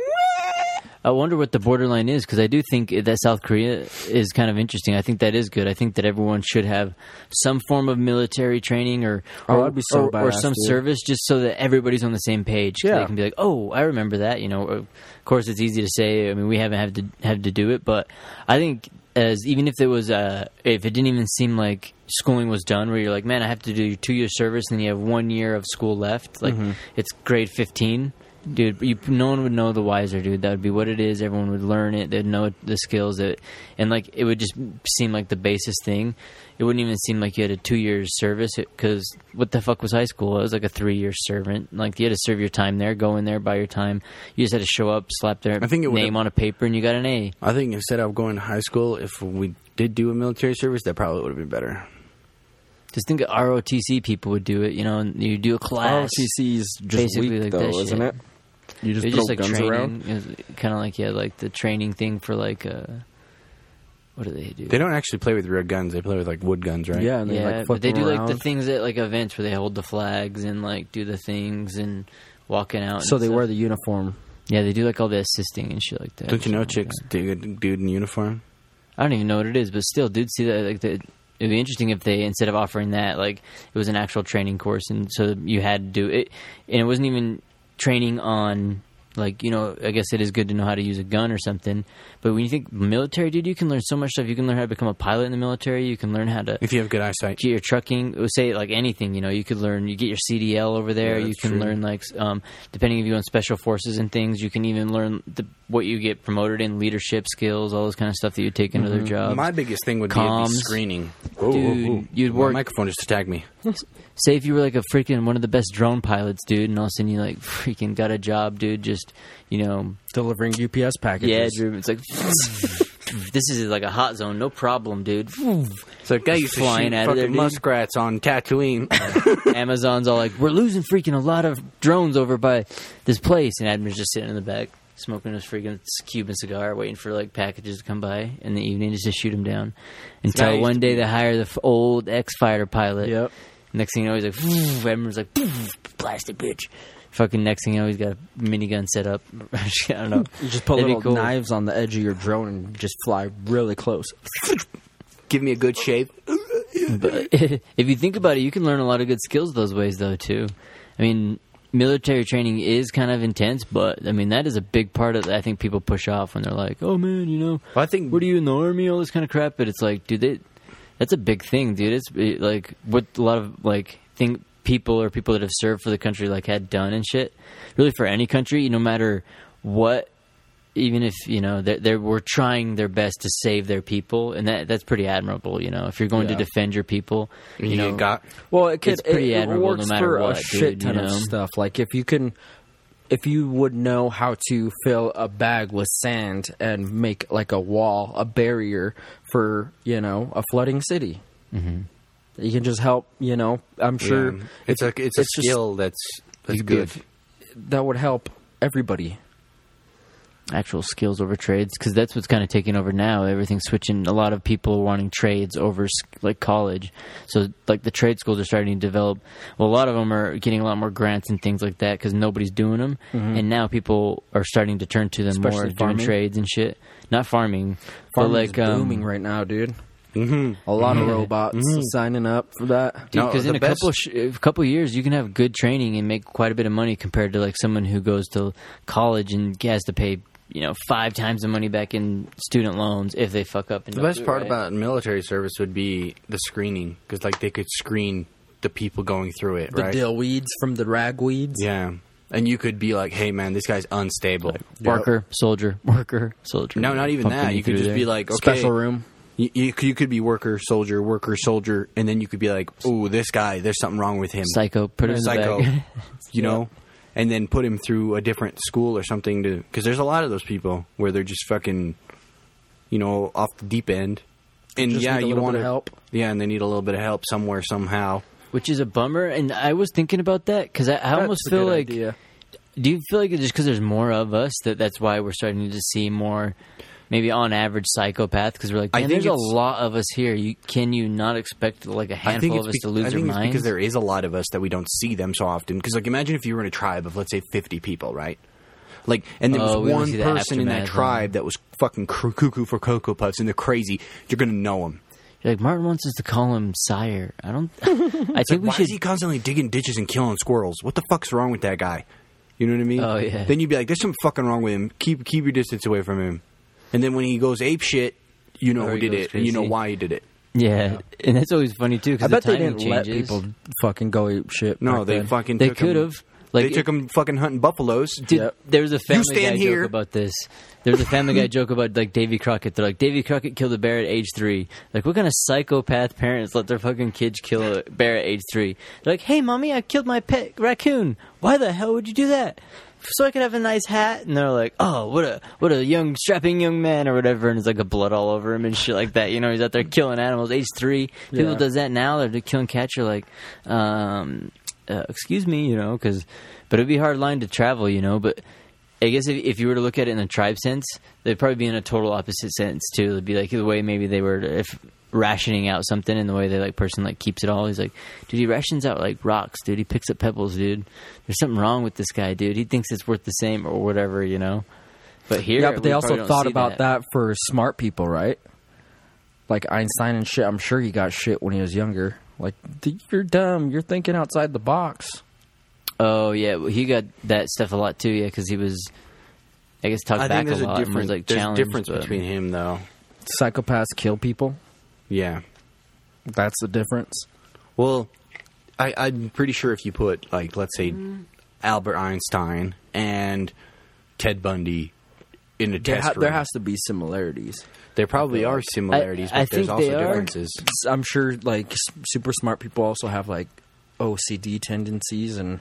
I wonder what the borderline is because I do think that South Korea is kind of interesting. I think that is good. I think that everyone should have some form of military training or Oh, or, that'd be so or, or some dude. service just so that everybody's on the same page. Yeah. they can be like, "Oh, I remember that." You know, of course, it's easy to say. I mean, we haven't had to had to do it, but I think as even if it was uh, if it didn't even seem like schooling was done, where you're like, "Man, I have to do two year service," and you have one year of school left. Like Mm-hmm. it's grade fifteen. Dude, you, no one would know the wiser, dude. That would be what it is. Everyone would learn it. They'd know the skills that, and like it would just seem like the basis thing. It wouldn't even seem like you had a two years service because what the fuck was high school? It was like a three year servant. Like you had to serve your time there, go in there, buy your time. You just had to show up, slap their I think it would've- name on a paper, and you got an A. I think instead of going to high school, if we did do a military service, that probably would have been better. Just think of ROTC people would do it. You know, and you do a class. ROTC is just Basically weak, like though, that isn't shit. it? You just throw just like guns training, around. kind of like yeah, like the training thing for like uh, what do they do? They don't actually play with real guns. They play with like wood guns, right? Yeah, and they yeah, like but they them do like the things at like events where they hold the flags and like do the things and walking out. So and they stuff. wear the uniform. yeah, they do like all the assisting and shit like that. Don't you know chicks that. dude, dude in uniform? I don't even know what it is, but still, dude, see that like the. It'd be interesting if they instead of offering that, like it was an actual training course, and so you had to do it, and it wasn't even training on like you know. I guess it is good to know how to use a gun or something, but when you think military, dude, you can learn so much stuff. You can learn how to become a pilot in the military. You can learn how to If you have good eyesight. get your trucking uh, say like anything you know you could learn you get your cdl over there Yeah, you can true. learn like um, depending if you go in special forces and things you can even learn the, what you get promoted in leadership skills all this kind of stuff that you take into their job My biggest thing would be Comms. be screening. Dude, you'd My work- microphone just attacked me. Say if you were like a freaking one of the best drone pilots dude and all of a sudden you like freaking got a job dude just you know delivering UPS packages. yeah Drew, it's like this is like a hot zone no problem dude So guy to Flying out of there, dude. muskrats on Tatooine. Amazon's all like, we're losing freaking a lot of drones over by this place, and Admir's just sitting in the back smoking his freaking Cuban cigar, waiting for like packages to come by in the evening just to shoot him down. Until one day they hire the f- old ex fighter pilot. Yep. Next thing you know, he's like, Admir's like, plastic bitch. Fucking next thing you know, he's got a minigun set up. I don't know. You just put That'd little cool. knives on the edge of your drone and just fly really close. Give me a good shave. But if you think about it, you can learn a lot of good skills those ways, though. Too. I mean, military training is kind of intense, but I mean that is a big part of. I think people push off when they're like, "Oh man, you know, Well, I think what are you in the army? All this kind of crap." But it's like, dude, they, that's a big thing, dude. It's it, like what a lot of like think people or people that have served for the country like had done and shit. Really, for any country, no matter what even if you know they they were trying their best to save their people, and that that's pretty admirable. You know, if you're going to defend your people, you, you, know, got Well, it could It's pretty it, it admirable no works matter for what, a shit dude, ton you of stuff. Like if you can, if you would know how to fill a bag with sand and make like a wall, a barrier for you know a flooding city. Mm-hmm. You can just help. You know, I'm sure yeah. it's a it's a it's just- skill that's that's you'd good. a- that would help everybody. Actual skills over trades because that's what's kind of taking over now. Everything's switching. A lot of people are wanting trades over like college. So like the trade schools are starting to develop. Well, a lot of them are getting a lot more grants and things like that because nobody's doing them. And now people are starting to turn to them more Especially doing trades and shit. Not farming, Farming but like is um, booming right now, dude. hmm A lot of robots signing up for that. Because the in a best- couple sh- a couple years you can have good training and make quite a bit of money compared to like someone who goes to college and has to pay you know five times the money back in student loans if they fuck up. And The best part right. about military service would be the screening because like they could screen the people going through it, The right? dill weeds from the ragweeds. Yeah, and you could be like, "Hey, man, this guy's unstable." worker, soldier, worker, soldier. No, not even that. You could just there. be like, "Okay." Special room. You, you, you could be worker, soldier, worker, soldier, and then you could be like, "Oh, this guy, there's something wrong with him." psycho. Put him in the Psycho. bag. you know, and then put him through a different school or something to because there's a lot of those people where they're just fucking, you know, off the deep end. And Just yeah, need a you little want bit of help. Yeah, and they need a little bit of help somewhere somehow. which is a bummer. And I was thinking about that because I, I almost feel like. idea. Do you feel like it's just because there's more of us that that's why we're starting to see more maybe on average psychopath because we're like, I man, think there's a lot of us here. You can you not expect like a handful of us be- to lose I their minds? because there is a lot of us that we don't see them so often. Because like, imagine if you were in a tribe of let's say fifty people, right? Like, and there Oh, was don't one person in that tribe that was fucking cuckoo for cocoa puffs and they're crazy. You're gonna know them. You're like Martin wants us to call him sire. I don't. I think we Why should. is he constantly digging ditches and killing squirrels? What the fuck's wrong with that guy? You know what I mean? Oh, yeah. Then you'd be like, "There's something fucking wrong with him. Keep keep your distance away from him." And then when he goes ape shit, you know Or who he did goes it, and you know why he did it. yeah, and that's always funny too. Cause I bet the they timing didn't let changes. people fucking go ape shit. No, back they then. fucking They took him- could have. Like they took him fucking hunting buffaloes. Dude, Yep. there was a Family stand Guy here. joke about this. There was a Family Guy joke about like Davy Crockett. They're like Davy Crockett killed a bear at age three. Like what kind of psychopath parents let their fucking kids kill a bear at age three? They're like, hey mommy, I killed my pet raccoon. Why the hell would you do that? So I could have a nice hat. And they're like, oh, what a what a young strapping young man or whatever. And it's like a blood all over him and shit like that. You know, he's out there killing animals. Age three. People Yeah. does that now. They're killing cats. You're like, um, uh, excuse me, you know, because but it'd be hard line to travel, you know. But I guess if, if you were to look at it in a tribe sense, they'd probably be in a total opposite sense too. It'd be like the way maybe they were if rationing out something and the way they like person like keeps it all. He's like, dude, he rations out like rocks, dude. He picks up pebbles, dude. There's something wrong with this guy, dude. He thinks it's worth the same or whatever, you know. But here, yeah, but they also thought about that. for smart people, right? Like Einstein and shit. I'm sure he got shit when he was younger. Like, you're dumb. You're thinking outside the box. Oh yeah, well, he got that stuff a lot too. Yeah, because he was, I guess, talked I back think there's a a, lot. and difference. like there's a difference but- between him though. Psychopaths kill people. Yeah. That's the difference. Well, I, I'm pretty sure if you put like let's say mm-hmm. Albert Einstein and Ted Bundy in a There, test ha- room, there has to be similarities. there probably are similarities, I but there's also they are. differences. I'm sure, like super smart people also have like OCD tendencies, and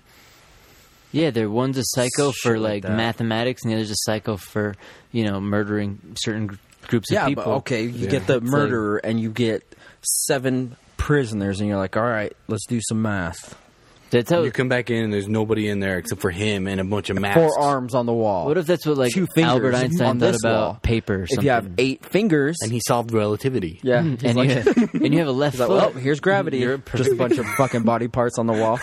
Yeah, there one's a psycho Shit for like like, mathematics, and the other's a psycho for you know murdering certain gr- groups yeah, of people. but okay, you Yeah. get the It's like- murderer and you get seven prisoners, and you're like, all right, let's do some math. That's how. You come back in and there's nobody in there except for him and a bunch of masks. Four arms on the wall. What if that's what like Two fingers Albert Einstein on thought this about wall. paper? Or if you have eight fingers, and he solved relativity. yeah, mm, he's and like, you have, and you have a left he's like, foot. well, here's gravity. You're Just a bunch of fucking body parts on the wall.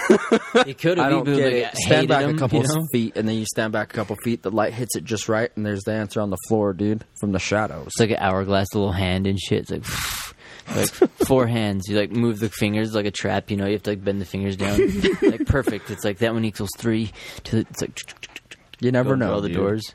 It could have I don't people get that it. Stand hated back him, a couple you know? feet, and then you stand back a couple feet. The light hits it just right, and there's the answer on the floor, dude, from the shadows. It's like an hourglass a little hand and shit. It's like. like four hands. You like move the fingers like a trap. You know, you have to like bend the fingers down. like perfect. It's like that one equals three. To the, it's like You never know. all the dude. doors.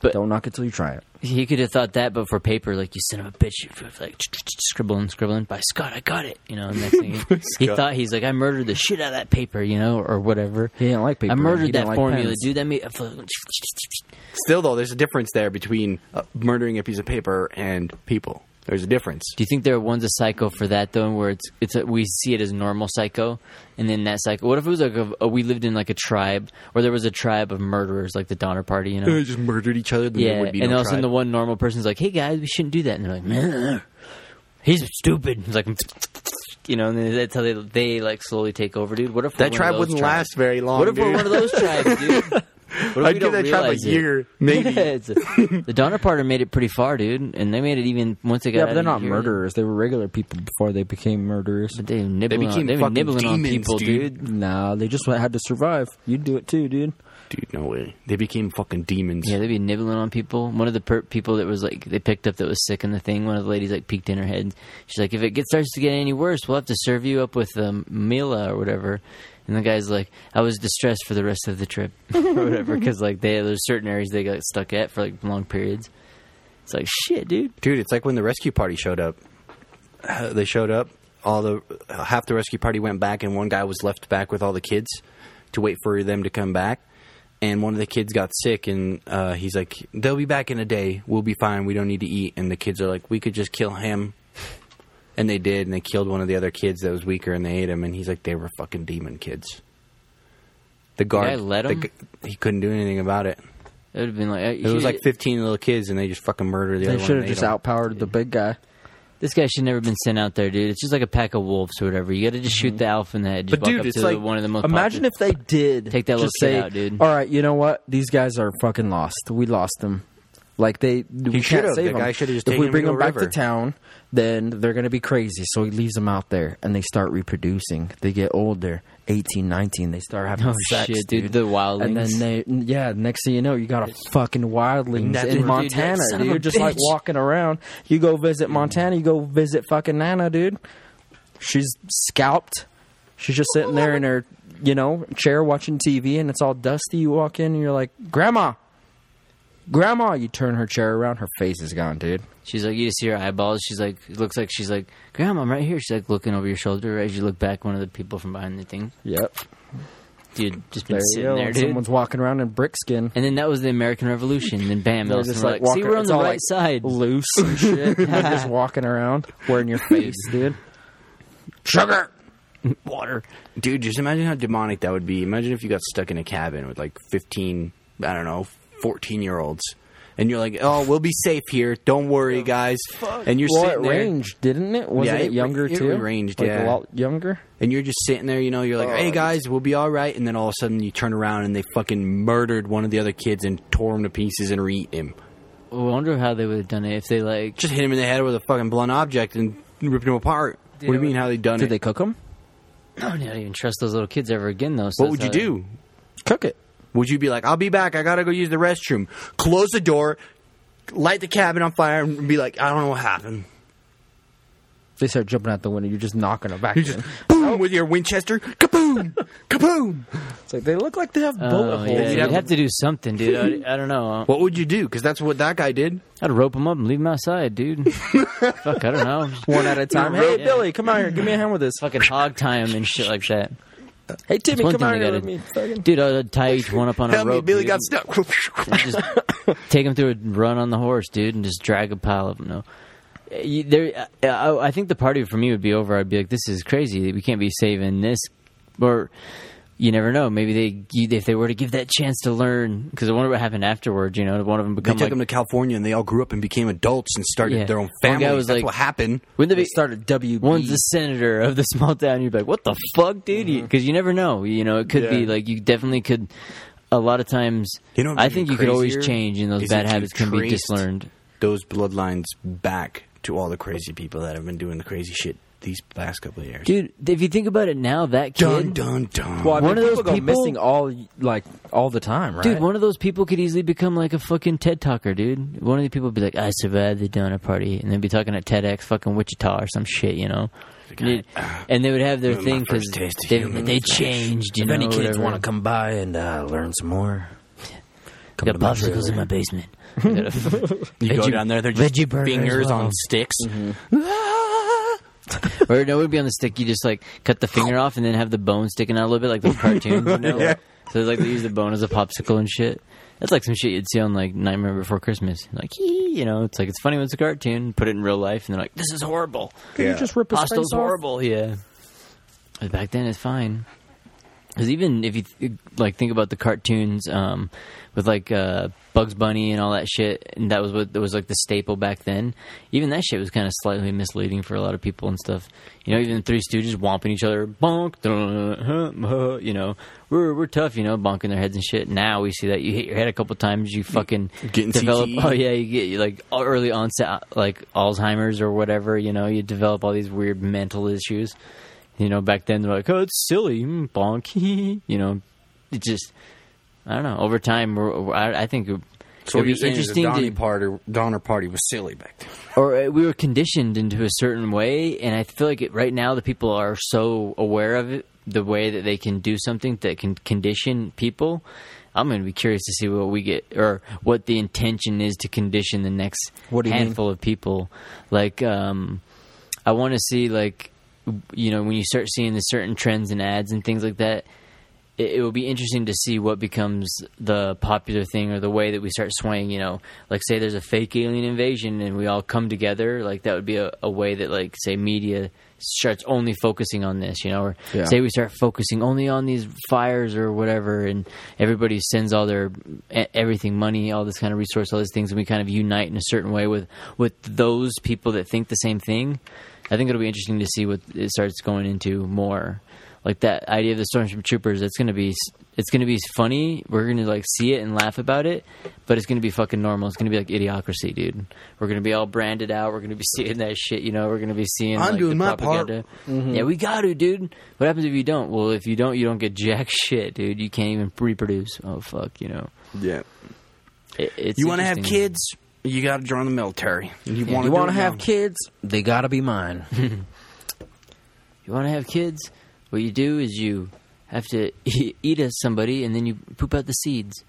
Don't knock it till you try it. He could have thought that, but for paper, like you son of a bitch, you like scribbling, scribbling. By Scott, I got it. You know, next thing he, he thought he's like, I murdered the shit out of that paper, you know, or whatever. He didn't like paper. I murdered that like formula, pens. dude. That made. Still, though, there's a difference there between uh, murdering a piece of paper and people. There's a difference. Do you think there are one's a psycho for that though, where it's it's a, we see it as normal psycho, and then that psycho? What if it was like a, a, we lived in like a tribe, or there was a tribe of murderers, like the Donner Party, you know? They just murdered each other. Then there Yeah, would be and no all of a sudden the one normal person's like, "Hey guys, we shouldn't do that," and they're like, "Man, he's stupid." He's like, you know, and that's how they they like slowly take over, dude. What if that tribe wouldn't tribes? last very long. What if we're one of those tribes, dude? What if I'd give don't that tribe a realize it? year, maybe. Yeah, it's a- the Donner Party made it pretty far, dude, and they made it even once they got. Yeah, out but they're of not here. murderers. They were regular people before they became murderers. But they were nibbling became on, they were fucking nibbling on demons, people, dude. dude. Nah, they just had to survive. You'd do it too, dude. Dude, no way. They became fucking demons. Yeah, they'd be nibbling on people. One of the per- people that was like they picked up that was sick in the thing. One of the ladies like peeked in her head. She's like, "If it gets starts to get any worse, we'll have to serve you up with um, Mila or whatever." And the guy's like, "I was distressed for the rest of the trip or whatever because like they there's certain areas they got stuck at for like long periods." It's like shit, dude. Dude, it's like when the rescue party showed up. Uh, they showed up. All the uh, half the rescue party went back, and one guy was left back with all the kids to wait for them to come back. And one of the kids got sick, and uh, he's like, "They'll be back in a day. We'll be fine. We don't need to eat." And the kids are like, "We could just kill him." And they did, and they killed one of the other kids that was weaker, and they ate him. And he's like, "They were fucking demon kids." The guard guy let the 'em? g- he couldn't do anything about it. It would have been like uh, It was like 15 little kids, and they just fucking murdered the They other one. should have just them. outpowered the big guy. This guy should never been sent out there, dude. It's just like a pack of wolves or whatever. You got to just shoot the alpha in the head. Just Mm-hmm. But walk dude, up it's to like one of the most. imagine popular- if they did Take that little just kid say, out, dude. All right, you know what? These guys are fucking lost. We lost them. Like they, we can't save The guy should've just If we bring a them back to town, then they're gonna be crazy. So he leaves them out there, and they start reproducing. They get older, 18, 19. They start having Oh, sex, shit, dude. the wildlings. And then they, yeah. Next thing you know, you got a fucking wildlings That's in Montana, dude. a Just like walking around. You go visit Montana. You go visit fucking Nana, dude. She's scalped. She's just sitting there in her, you know, chair watching TV, and it's all dusty. You walk in, and you're like, "Grandma, Grandma." You turn her chair around, her face is gone, dude. She's like, you just see her eyeballs. She's like, it looks like she's like, Grandma, I'm right here. She's like looking over your shoulder as you look back. One of the people from behind the thing, Yep. dude, just been There you sitting go. there, dude. Someone's walking around in brick skin. And then that was the American Revolution. And then bam, They're Elson just were like like, see, walking- we're on it's the all, right like, side. loose and shit. They're just walking around, wearing your face, dude. Sugar. Water. Dude, just imagine how demonic that would be. Imagine if you got stuck in a cabin with like 15, I don't know, 14 year olds. And you're like, oh, we'll be safe here. Don't worry, guys. And you're Well, sitting it there. ranged, didn't it? Wasn't Yeah, it it- younger it too? ranged, like yeah. a lot younger. And you're just sitting there, you know, you're like, hey, oh, guys, we'll be all right. And then all of a sudden you turn around and they fucking murdered one of the other kids and tore him to pieces and re him. I wonder how they would have done it if they like. Just hit him in the head with a fucking blunt object and ripped him apart. what do you mean, how they done it? Did it? they cook them? I don't even trust those little kids ever again, though. so what would you that's how do? Cook it. Would you be like, I'll be back. I gotta go use the restroom. Close the door, light the cabin on fire, and be like, I don't know what happened. They start jumping out the window. You're just knocking them back. You in. just boom with your Winchester, kaboom, kaboom. It's like they look like they have Oh, bullet holes. yeah, you'd them. have to do something, dude. I, I don't know. What would you do? Because that's what that guy did. I'd rope him up and leave him outside, dude. Fuck, I don't know. one at a time. Yeah. Hey, Billy, come out here. Give me a hand with this. Fucking hog tie 'em and shit like that. Hey, Timmy, come out here with me. Fucking- Dude, I'd tie each one up on a Help me, rope. Billy dude. got stuck. just take them through a run on the horse, dude, and just drag a pile of them. No, You- there. I, I think the party for me would be over. I'd be like, "This is crazy. We can't be saving this," or you never know. Maybe they, if they were to give that chance to learn, because I wonder what happened afterwards. You know, one of them become They took like, them to California and they all grew up and became adults and started Yeah. their own families. was That's like- what happened. wouldn't they They started WB. One's the senator of the small town. You'd be like, "What the fuck, dude?" Mm-hmm. Because you never know. You know, it could be like you definitely could. A lot of times, You know I think you could always change, and those bad habits can be dislearned. Those bloodlines back to all the crazy people that have been doing the crazy shit these last couple of years. Dude, if you think about it now, that kid, dun dun dun. Well, I mean, One of those people go people- missing all like all the time, right? dude, one of those people could easily become like a fucking TED talker, dude. One of the people would be like, "I survived the Donner Party," and they'd be talking at TEDx, fucking Wichita or some shit, you know. Dude, and they would have their My thing because taste of they, human they flesh. changed. You if know, any kids whatever. want to come by and uh, learn some more, I got popsicles in my basement. you go down there, they're just veggie burgers, fingers wow. on uh-huh. sticks. Mm-hmm. Ah, or no, it would be on the stick. You just like cut the finger off and then have the bone sticking out a little bit, like those cartoons. You know? Yeah. So like they use the bone as a popsicle and shit. That's like some shit you'd see on like Nightmare Before Christmas. Like, "Hee," you know, it's like it's funny when it's a cartoon. Put it in real life, and they're like, "This is horrible. you just rip his Hostel's off? horrible." Yeah. But back then, it's fine. Because even if you th- like think about the cartoons um, with like uh, Bugs Bunny and all that shit, and that was what that was like the staple back then. Even that shit was kind of slightly misleading for a lot of people and stuff. You know, even Three Stooges whomping each other, bonk, huh, huh, you know, we're we're tough, you know, bonking their heads and shit. Now we see that you hit your head a couple times, you fucking Getting develop. CTE. Oh yeah, you get you like early onset like Alzheimer's or whatever. You know, you develop all these weird mental issues. You know, back then they're like, "Oh, it's silly, mm, bonk." you know, it just I don't know. Over time, I, I think it, So it'd be the interesting to, party, Donner party was silly back then. or uh, we were conditioned into a certain way, and I feel like it, right now the people are so aware of it, the way that they can do something that can condition people. I'm going to be curious to see what we get, or what the intention is to condition the next do mean? handful of people. Like, um, I want to see like, you know, when you start seeing the certain trends and ads and things like that. It, it will be interesting to see what becomes the popular thing or the way that we start swaying. You know, like say there's a fake alien invasion and we all come together. Like that would be a, a way that, like, say media starts only focusing on this. You know, or Yeah. say we start focusing only on these fires or whatever, and everybody sends all their everything, money, all this kind of resource, all these things, and we kind of unite in a certain way with with those people that think the same thing. I think it'll be interesting to see what it starts going into more. like that idea of the stormtroopers. It's gonna be it's gonna be funny. We're gonna like see it and laugh about it, but it's gonna be fucking normal. It's gonna be like idiocracy, dude. We're gonna be all branded out. We're gonna be seeing that shit. You know, we're gonna be seeing. I'm like, doing the my part. propaganda. Mm-hmm. Yeah, we got to, dude. What happens if you don't? Well, if you don't, you don't get jack shit, dude. You can't even reproduce. Oh fuck, you know. Yeah. It, it's You want to have kids? You got to join the military. You want You want to have kids? They gotta be mine. You want to have kids? What you do is you have to eat, eat as somebody, and then you poop out the seeds.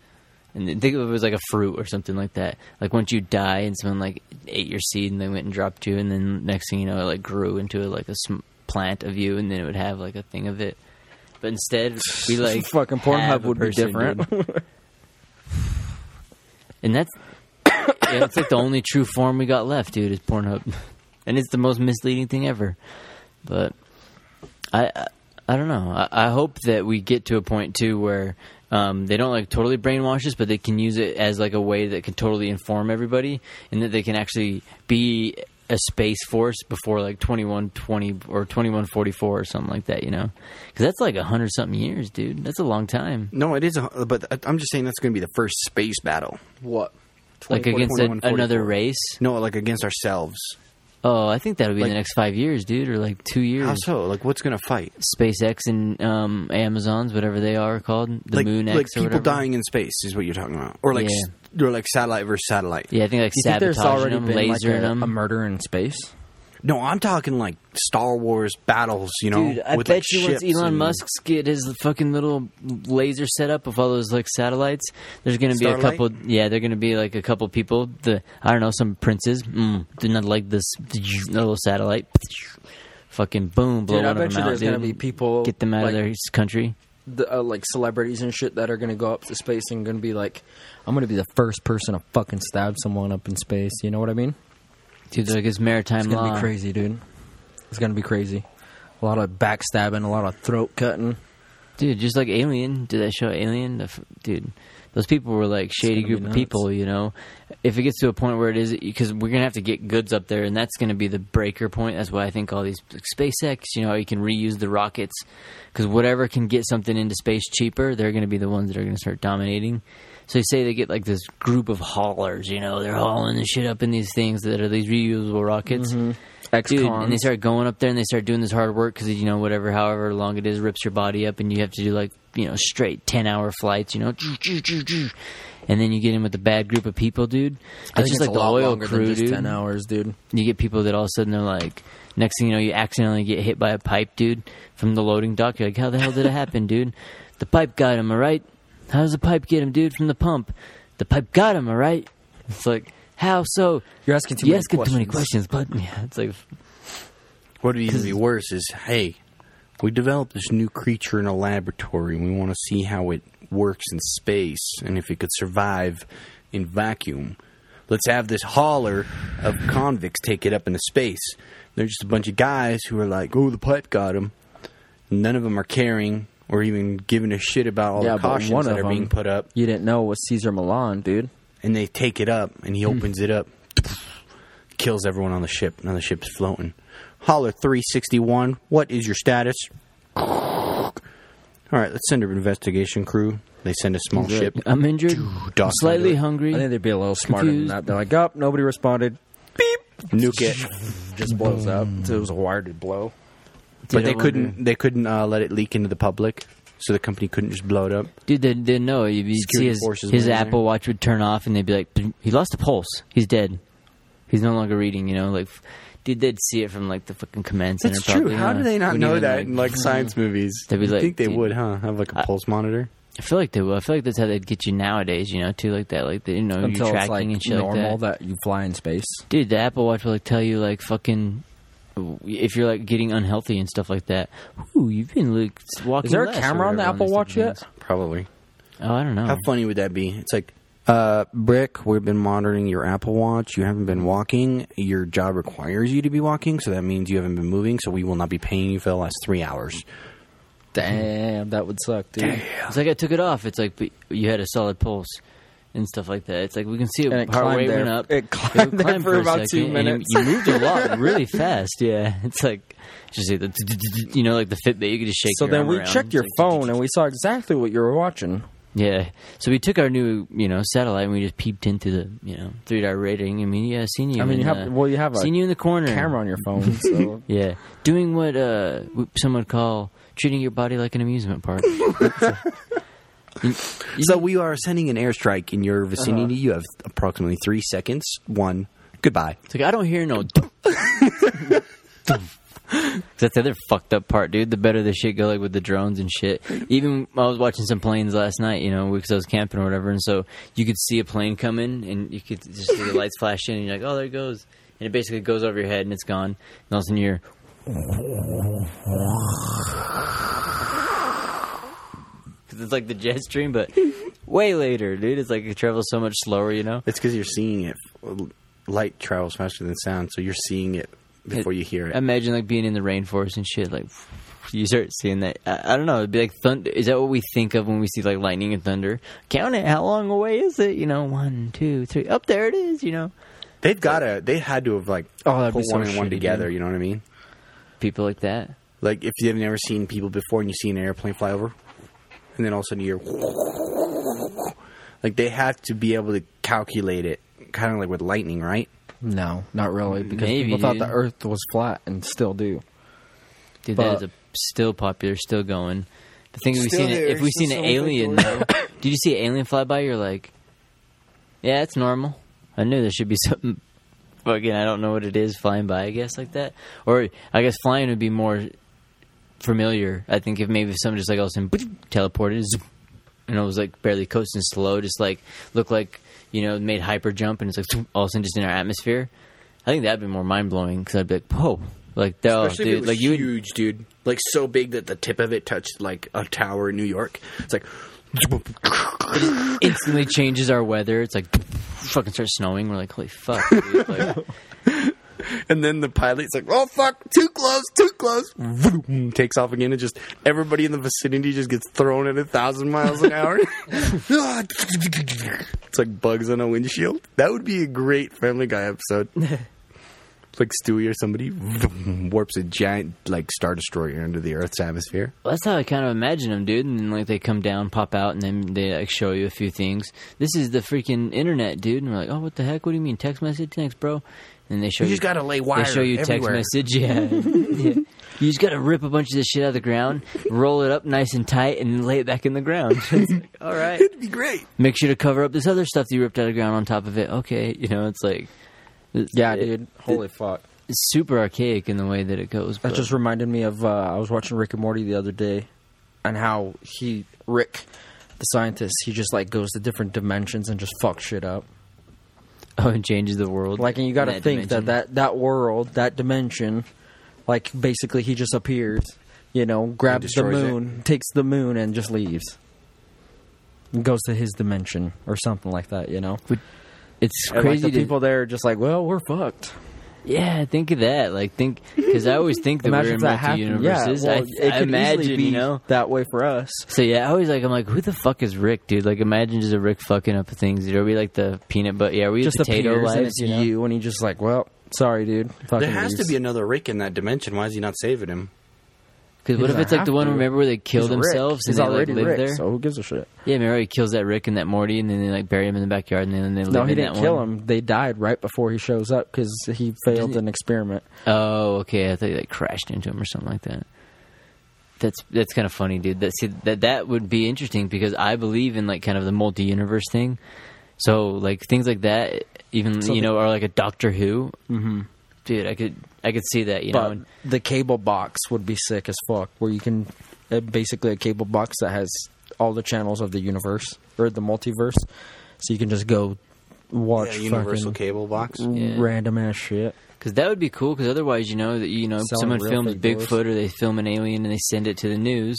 And think of it as like a fruit or something like that. Like once you die, and someone like ate your seed, and they went and dropped you, and then next thing you know, it like grew into like a sm- plant of you, and then it would have like a thing of it. But instead, we like Fucking have Pornhub a would be different. and that's yeah, it's like the only true form we got left, dude. Is Pornhub, and it's the most misleading thing ever. But I I, I don't know. I, I hope that we get to a point too where um, they don't like totally brainwash us, but they can use it as like a way that can totally inform everybody, and that they can actually be a space force before like twenty one twenty or twenty one forty four or something like that. You know, because that's like a hundred something years, dude. That's a long time. No, it is, a, but I'm just saying that's going to be the first space battle. what? Like against a, another race. No, like against ourselves. Oh, I think that'll be in the next five years, dude, or like two years. How so? Like, what's going to fight? SpaceX and um, Amazons, whatever they are called, the like, Moon X like or people whatever. dying in space is what you're talking about, or like, Yeah. s- or like satellite versus satellite. Yeah, I think like Do you think there's already them, been like a, them. a murder in space? No, I'm talking like Star Wars battles. You know, Dude, I with, bet like, you once Elon and- Musk's get his fucking little laser set up of all those like satellites, there's gonna be a couple. Yeah, they're gonna be like a couple people. The I don't know, some princes. Mm, did not like this little satellite. Fucking boom, blow Dude, I one of bet them you out, there's dude. gonna be people Get them out like, of their country. the, uh, like celebrities and shit that are gonna go up to space and gonna be like, I'm gonna be the first person to fucking stab someone up in space. You know what I mean? Dude, like it's maritime It's gonna law. be crazy, dude. It's gonna be crazy. A lot of backstabbing, a lot of throat cutting. Dude, just like Alien. Did that show Alien? The f- Dude, those people were like shady group of people, you know. If it gets to a point where it is, because we're gonna have to get goods up there, and that's gonna be the breaker point. That's why I think all these like, SpaceX, you know, how you can reuse the rockets, because whatever can get something into space cheaper, they're gonna be the ones that are gonna start dominating. So you say they get like this group of haulers, you know, they're hauling the shit up in these things that are these reusable rockets. Ex Dude, and they start going up there and they start doing this hard work because you know whatever, however long it is, rips your body up, and you have to do like you know straight ten hour flights, you know, and then you get in with a bad group of people, dude. It's think just like the oil crew, dude. ten hours, dude. You get people that all of a sudden they're like, next thing you know, you accidentally get hit by a pipe, dude, from the loading dock. You're like, how the hell did it happen, dude? The pipe got him, all right? How does the pipe get him, dude, from the pump? The pipe got him, all right? It's like, how so? You're asking too you many asking too many questions. questions, but yeah, it's like What would even be worse is, hey, we developed this new creature in a laboratory. and We want to see how it works in space and if it could survive in vacuum. Let's have this hauler of convicts take it up into space. They're just a bunch of guys who are like, "Oh, the pipe got him." None of them are caring or even giving a shit about all yeah, the cautions one that of are them being put up. You didn't know was Cesar Millan, dude. And they take it up, and he hmm. opens it up, kills everyone on the ship. Now the ship's floating. Holler 361, what is your status? All right, let's send an investigation crew. They send a small ship. I'm injured, Doc I'm slightly hungry. I think they'd be a little smarter Confused. than that. They're like, "Up, nobody responded." Beep. Nuke it, Just blows up. So it was a wired blow. But they couldn't. They couldn't uh, let it leak into the public, so the company couldn't just blow it up. Dude, they didn't know. You'd see Security his, his were there. Apple Watch would turn off, and they'd be like, "He lost a pulse. He's dead. He's no longer reading." You know, like, dude, they'd see it from like the fucking command center. That's true. probably, How huh? do they not Wouldn't know even, that in like science movies? They'd be You like, think they dude, would, huh? Have like a I- pulse monitor. I feel like they will. I feel like that's how they'd get you nowadays. You know, too, like that, like the, you know, Until you're it's tracking like and shit normal like that. that you fly in space. Dude, the Apple Watch will like tell you like fucking if you're like getting unhealthy and stuff like that. Ooh, you've been like walking. Is there a less or camera on the whatever Apple these Watch different yet? things. Probably. Oh, I don't know. How funny would that be? It's like, uh, Brick, we've been monitoring your Apple Watch. You haven't been walking. Your job requires you to be walking, so that means you haven't been moving, so we will not be paying you for the last three hours. Damn, that would suck, dude. It's like I took it off. It's like but you had a solid pulse. And stuff like that. It's like we can see it it partway climbed there- went up. it climbed there climbed for a about two second, it- minutes. you moved a lot really fast. Yeah, it's like just see the you know like the Fitbit. You could just shake. So then we around. checked your like, phone and we saw exactly what you were watching. Yeah. So we took our new, you know, satellite and we just peeped into the, you know, three star rating. I mean, yeah, seen you. I mean, you have uh, well, you have a seen you in the corner. camera on your phone. So Yeah, doing what uh some would call treating your body like an amusement park. Mm. So we are sending an airstrike in your vicinity. Uh-huh. You have approximately three seconds. One. Goodbye. It's like I don't hear no. That's the other fucked up part, dude. The better the shit go, like with the drones and shit. Even I was watching some planes last night, you know, because I was camping or whatever, and so you could see a plane coming, and you could just see the lights flash in, and you're like, oh, there it goes, and it basically goes over your head, and it's gone, and all of a sudden you're. Because it's like the jet stream, but way later, dude. It's like it travels so much slower, you know. It's because you're seeing it. Light travels faster than sound, so you're seeing it before you hear it. Imagine like being in the rainforest and shit. Like you start seeing that. I, I don't know. It'd be like thunder. Is that what we think of when we see like lightning and thunder? Count it. How long away is it? You know, one, two, three. Up there it is. You know, They've got to. They had to have like Oh, put so one and one together. You know what I mean? people like that. Like if you've never seen people before and you see an airplane fly over, and then all of a sudden you're like they have to be able to calculate it, kind of like with lightning, right? no, not really, because Maybe, people thought dude. the Earth was flat and still do. Dude, But- that is a, still popular, still going. The thing is, we've Still seen there, if we've still seen an so alien, though, did you see an alien fly by? You're like, yeah, it's normal. I knew there should be something. Fucking, I don't know what it is flying by. I guess like that, or I guess flying would be more familiar. I think if maybe if someone just like all of a sudden teleported, zoom, and it was like barely coasting slow, just like looked like you know made hyper jump, and it's like all of a sudden just in our atmosphere. I think that'd be more mind blowing because I'd be like, whoa, like oh, dude, like you would huge, dude. Like so big that the tip of it touched like a tower in New York. It's like instantly changes our weather. It's like fucking starts snowing. We're like, holy fuck, dude. Like, And then the pilot's like, "Oh fuck, too close, too close." Vroom, takes off again, and just everybody in the vicinity just gets thrown at a thousand miles an hour. it's like bugs on a windshield. That would be a great Family Guy episode. like Stewie or somebody warps a giant like star destroyer into the Earth's atmosphere. well, that's how I kind of imagine them, dude. And then like they come down, pop out, and then they like show you a few things. This is the freaking internet, dude. And we're like, oh, what the heck? What do you mean text message? Thanks, bro. And they show You you just gotta lay They wire show you everywhere. text message, yeah. yeah. You just got to rip a bunch of this shit out of the ground, roll it up nice and tight, and lay it back in the ground. It's like, all right. It'd be great. Make sure to cover up this other stuff that you ripped out of the ground on top of it. Okay, you know, it's like it's- Yeah, it- dude. Holy fuck. It's super archaic in the way that it goes. That but- just reminded me of uh, I was watching Rick and Morty the other day, and how he Rick, the scientist, he just like goes to different dimensions and just fucks shit up. Oh, it changes the world. Like, and you got to in think dimension. that, that that world, that dimension, like basically he just appears, you know, grabs the destroys it. moon, takes the moon, and just leaves. And goes to his dimension or something like that, you know. it's And, like, crazy. the to, people there are just like, well, we're fucked. Yeah, think of that. Like, think because I always think that we're Imagine in that multi happened. Yeah, well, I, it I could imagine, easily be you know. that way for us. So yeah, I always like I'm like, who the fuck is Rick, dude? Like, imagine just a Rick fucking up things. Are we like the peanut butter? Yeah, are we just potato appears and lives? it's You know? you, and he just like, well, sorry, dude. Fucking There has to be another Rick in that dimension. Why is he not saving him? Because what if it's like the one to. remember where they kill themselves and they like already live Rick, there? So who gives a shit? Yeah, remember he kills that Rick and that Morty, and then they like bury him in the backyard, and then they live No, he didn't kill one. him. They died right before he shows up because he failed an experiment. Oh, okay. I thought he like crashed into him or something like that. That's that's kind of funny, dude. That see, that that would be interesting because I believe in like kind of the multi universe thing. So like things like that, even So you the- know, or like a Doctor Who. Mm-hmm. Dude, I could I could see that. You know, and- the cable box would be sick as fuck, where you can uh, basically a cable box that has all the channels of the universe or the multiverse, so you can just go watch Yeah, universal fucking cable box. Yeah. random ass shit. Because that would be cool. Because otherwise, you know, that you know, Selling someone films Bigfoot doors. or they film an alien and they send it to the news,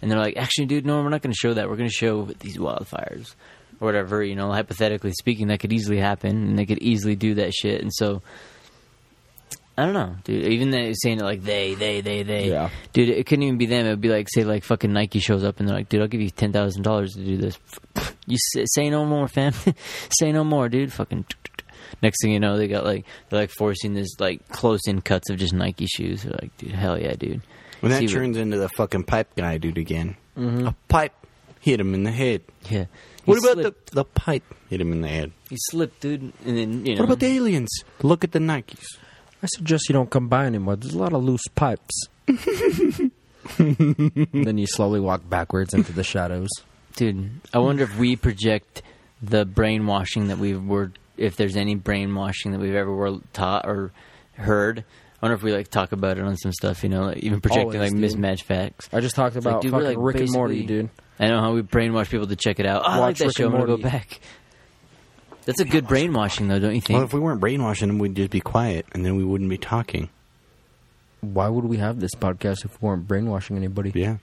and they're like, "Actually, dude, no, we're not going to show that. We're going to show these wildfires or whatever." You know, hypothetically speaking, that could easily happen, and they could easily do that shit. And so, I don't know, dude. Even they saying it like they, they, they, they. Yeah. Dude, it couldn't even be them. It would be like, say, like fucking Nike shows up and they're like, dude, I'll give you ten thousand dollars to do this. You say, say no more, fam. say no more, dude. Fucking. Next thing you know, they got like they're like forcing this like close in cuts of just Nike shoes. They're like, dude, hell yeah, dude. When that See what- turns into the fucking pipe guy dude again. Mm-hmm. A pipe hit him in the head. Yeah. What He about slipped. the the pipe hit him in the head? He slipped, dude, and then you know. What about the aliens? Look at the Nikes. I suggest you don't come by anymore. There's a lot of loose pipes. then you slowly walk backwards into the shadows. Dude, I wonder if we project the brainwashing that we were, if there's any brainwashing that we've ever were taught or heard. I wonder if we like talk about it on some stuff, you know, like even projecting Always, like dude. mismatched facts. I just talked It's like, about dude, fucking like, Rick and Morty, dude. I know how we brainwash people to check it out. Oh, I like that Rick show. I'm and gonna go back. That's a good brainwashing, though, don't you think? Well, if we weren't brainwashing them, we'd just be quiet, and then we wouldn't be talking. Why would we have this podcast if we weren't brainwashing anybody? Yeah.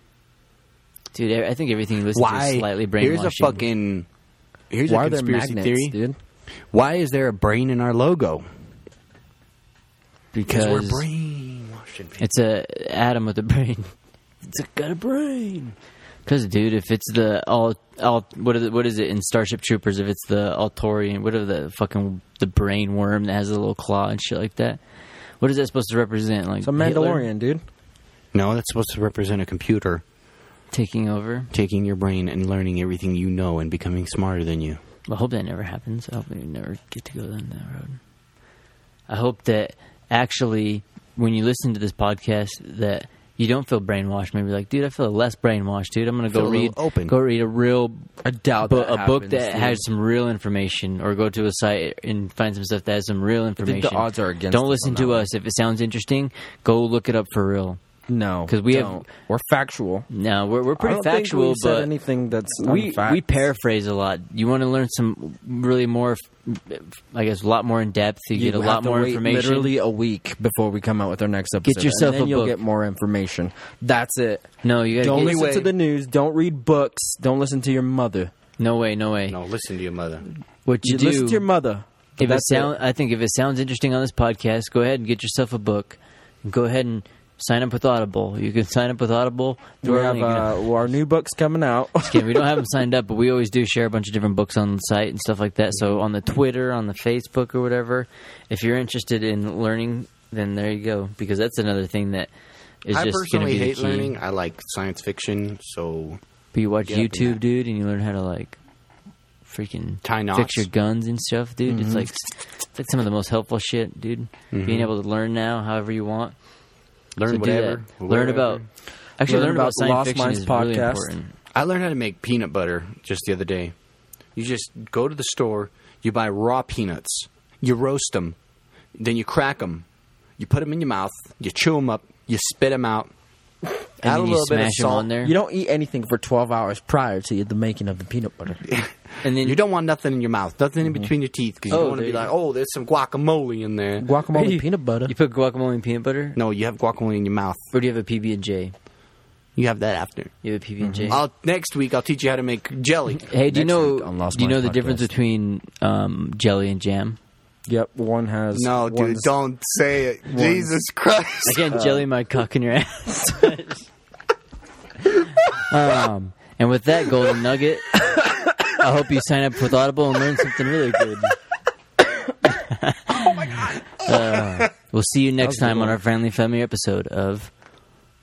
Dude, I think everything you listen to is slightly brainwashing. Here's a fucking. Here's Why a are there conspiracy magnets, theory. dude? Why is there a brain in our logo? because we're brainwashing. people. It's a atom with a brain. It's a, got a brain. Because, dude, if it's the all, all what is it, what is it in Starship Troopers? If it's the Altorian, whatever the fucking the brain worm that has a little claw and shit like that, what is that supposed to represent? Like It's a Hitler Mandalorian, dude. No, that's supposed to represent a computer taking over. taking your brain and learning everything you know and becoming smarter than you. I hope that never happens. I hope we never get to go down that road. I hope that actually, when you listen to this podcast, that you don't feel brainwashed. Maybe like, dude, I feel less brainwashed, dude. I'm gonna go read, open. go read a real, I doubt bo- that a book that dude. has some real information, or go to a site and find some stuff that has some real think the odds are against Don't listen to us if it sounds interesting. Go look it up for real. No, 'Cause we have- don't. we're factual. No, we're we're I pretty don't think factual, we said but anything that's we unfact. we paraphrase a lot. You want to learn some really more, I guess, a lot more in depth. You, You get a have lot to more wait information. Literally a week before we come out with our next episode. Get yourself and then a you'll book. get more information. That's it. no, you got Don't to listen way- to the news. Don't read books. Don't listen to your mother. No way, no way. No, listen to your mother. What you, You do? listen to your mother. if it That's sound, I think if it sounds interesting on this podcast, go ahead and get yourself a book. Go ahead and sign up with Audible. You can sign up with Audible. We through our have link. uh, our new books coming out. Just kidding. We don't have them signed up, but we always do share a bunch of different books on the site and stuff like that. So on the Twitter, on the Facebook, or whatever, if you're interested in learning, then there you go. Because that's another thing that is I just going to personally be the hate key. learning. I like science fiction, so But you watch Get up in YouTube, dude, and you learn how to like freaking Tie knots, fix your guns and stuff, dude. It's like it's like some of the most helpful shit, dude. Being able to learn now, however you want. Learn So do whatever. Learn about actually Learn learn, about, about science Lost fiction Minds is really podcast. important. I learned how to make peanut butter just the other day. You just go to the store, you buy raw peanuts, you roast them, then you crack them, you put them in your mouth, you chew them up, you spit them out. And Add a then you little bit of smash salt. on there. You don't eat anything for 12 hours prior to the making of the peanut butter. and then You don't want nothing in your mouth, nothing in between your teeth, because you Oh, don't want to there be you like, oh, there's some guacamole in there. Guacamole You- peanut butter. you put guacamole and peanut butter, No, you have guacamole in your mouth. or do you have a PB and J? You have that after. You have a PB and J. I'll next week I'll teach you how to make jelly. Hey, do you Next know week on Lost do you know Minds the difference podcast. between um, jelly and jam? Yep, one has. No, dude, one's- don't say it. Jesus Christ. I can't jelly my cock in your ass. um, and with that golden nugget, I hope you sign up with Audible and learn something really good. oh my god! Uh, we'll see you next was a good time on one. our family family episode of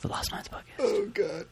the Lost Minds podcast. Oh, God.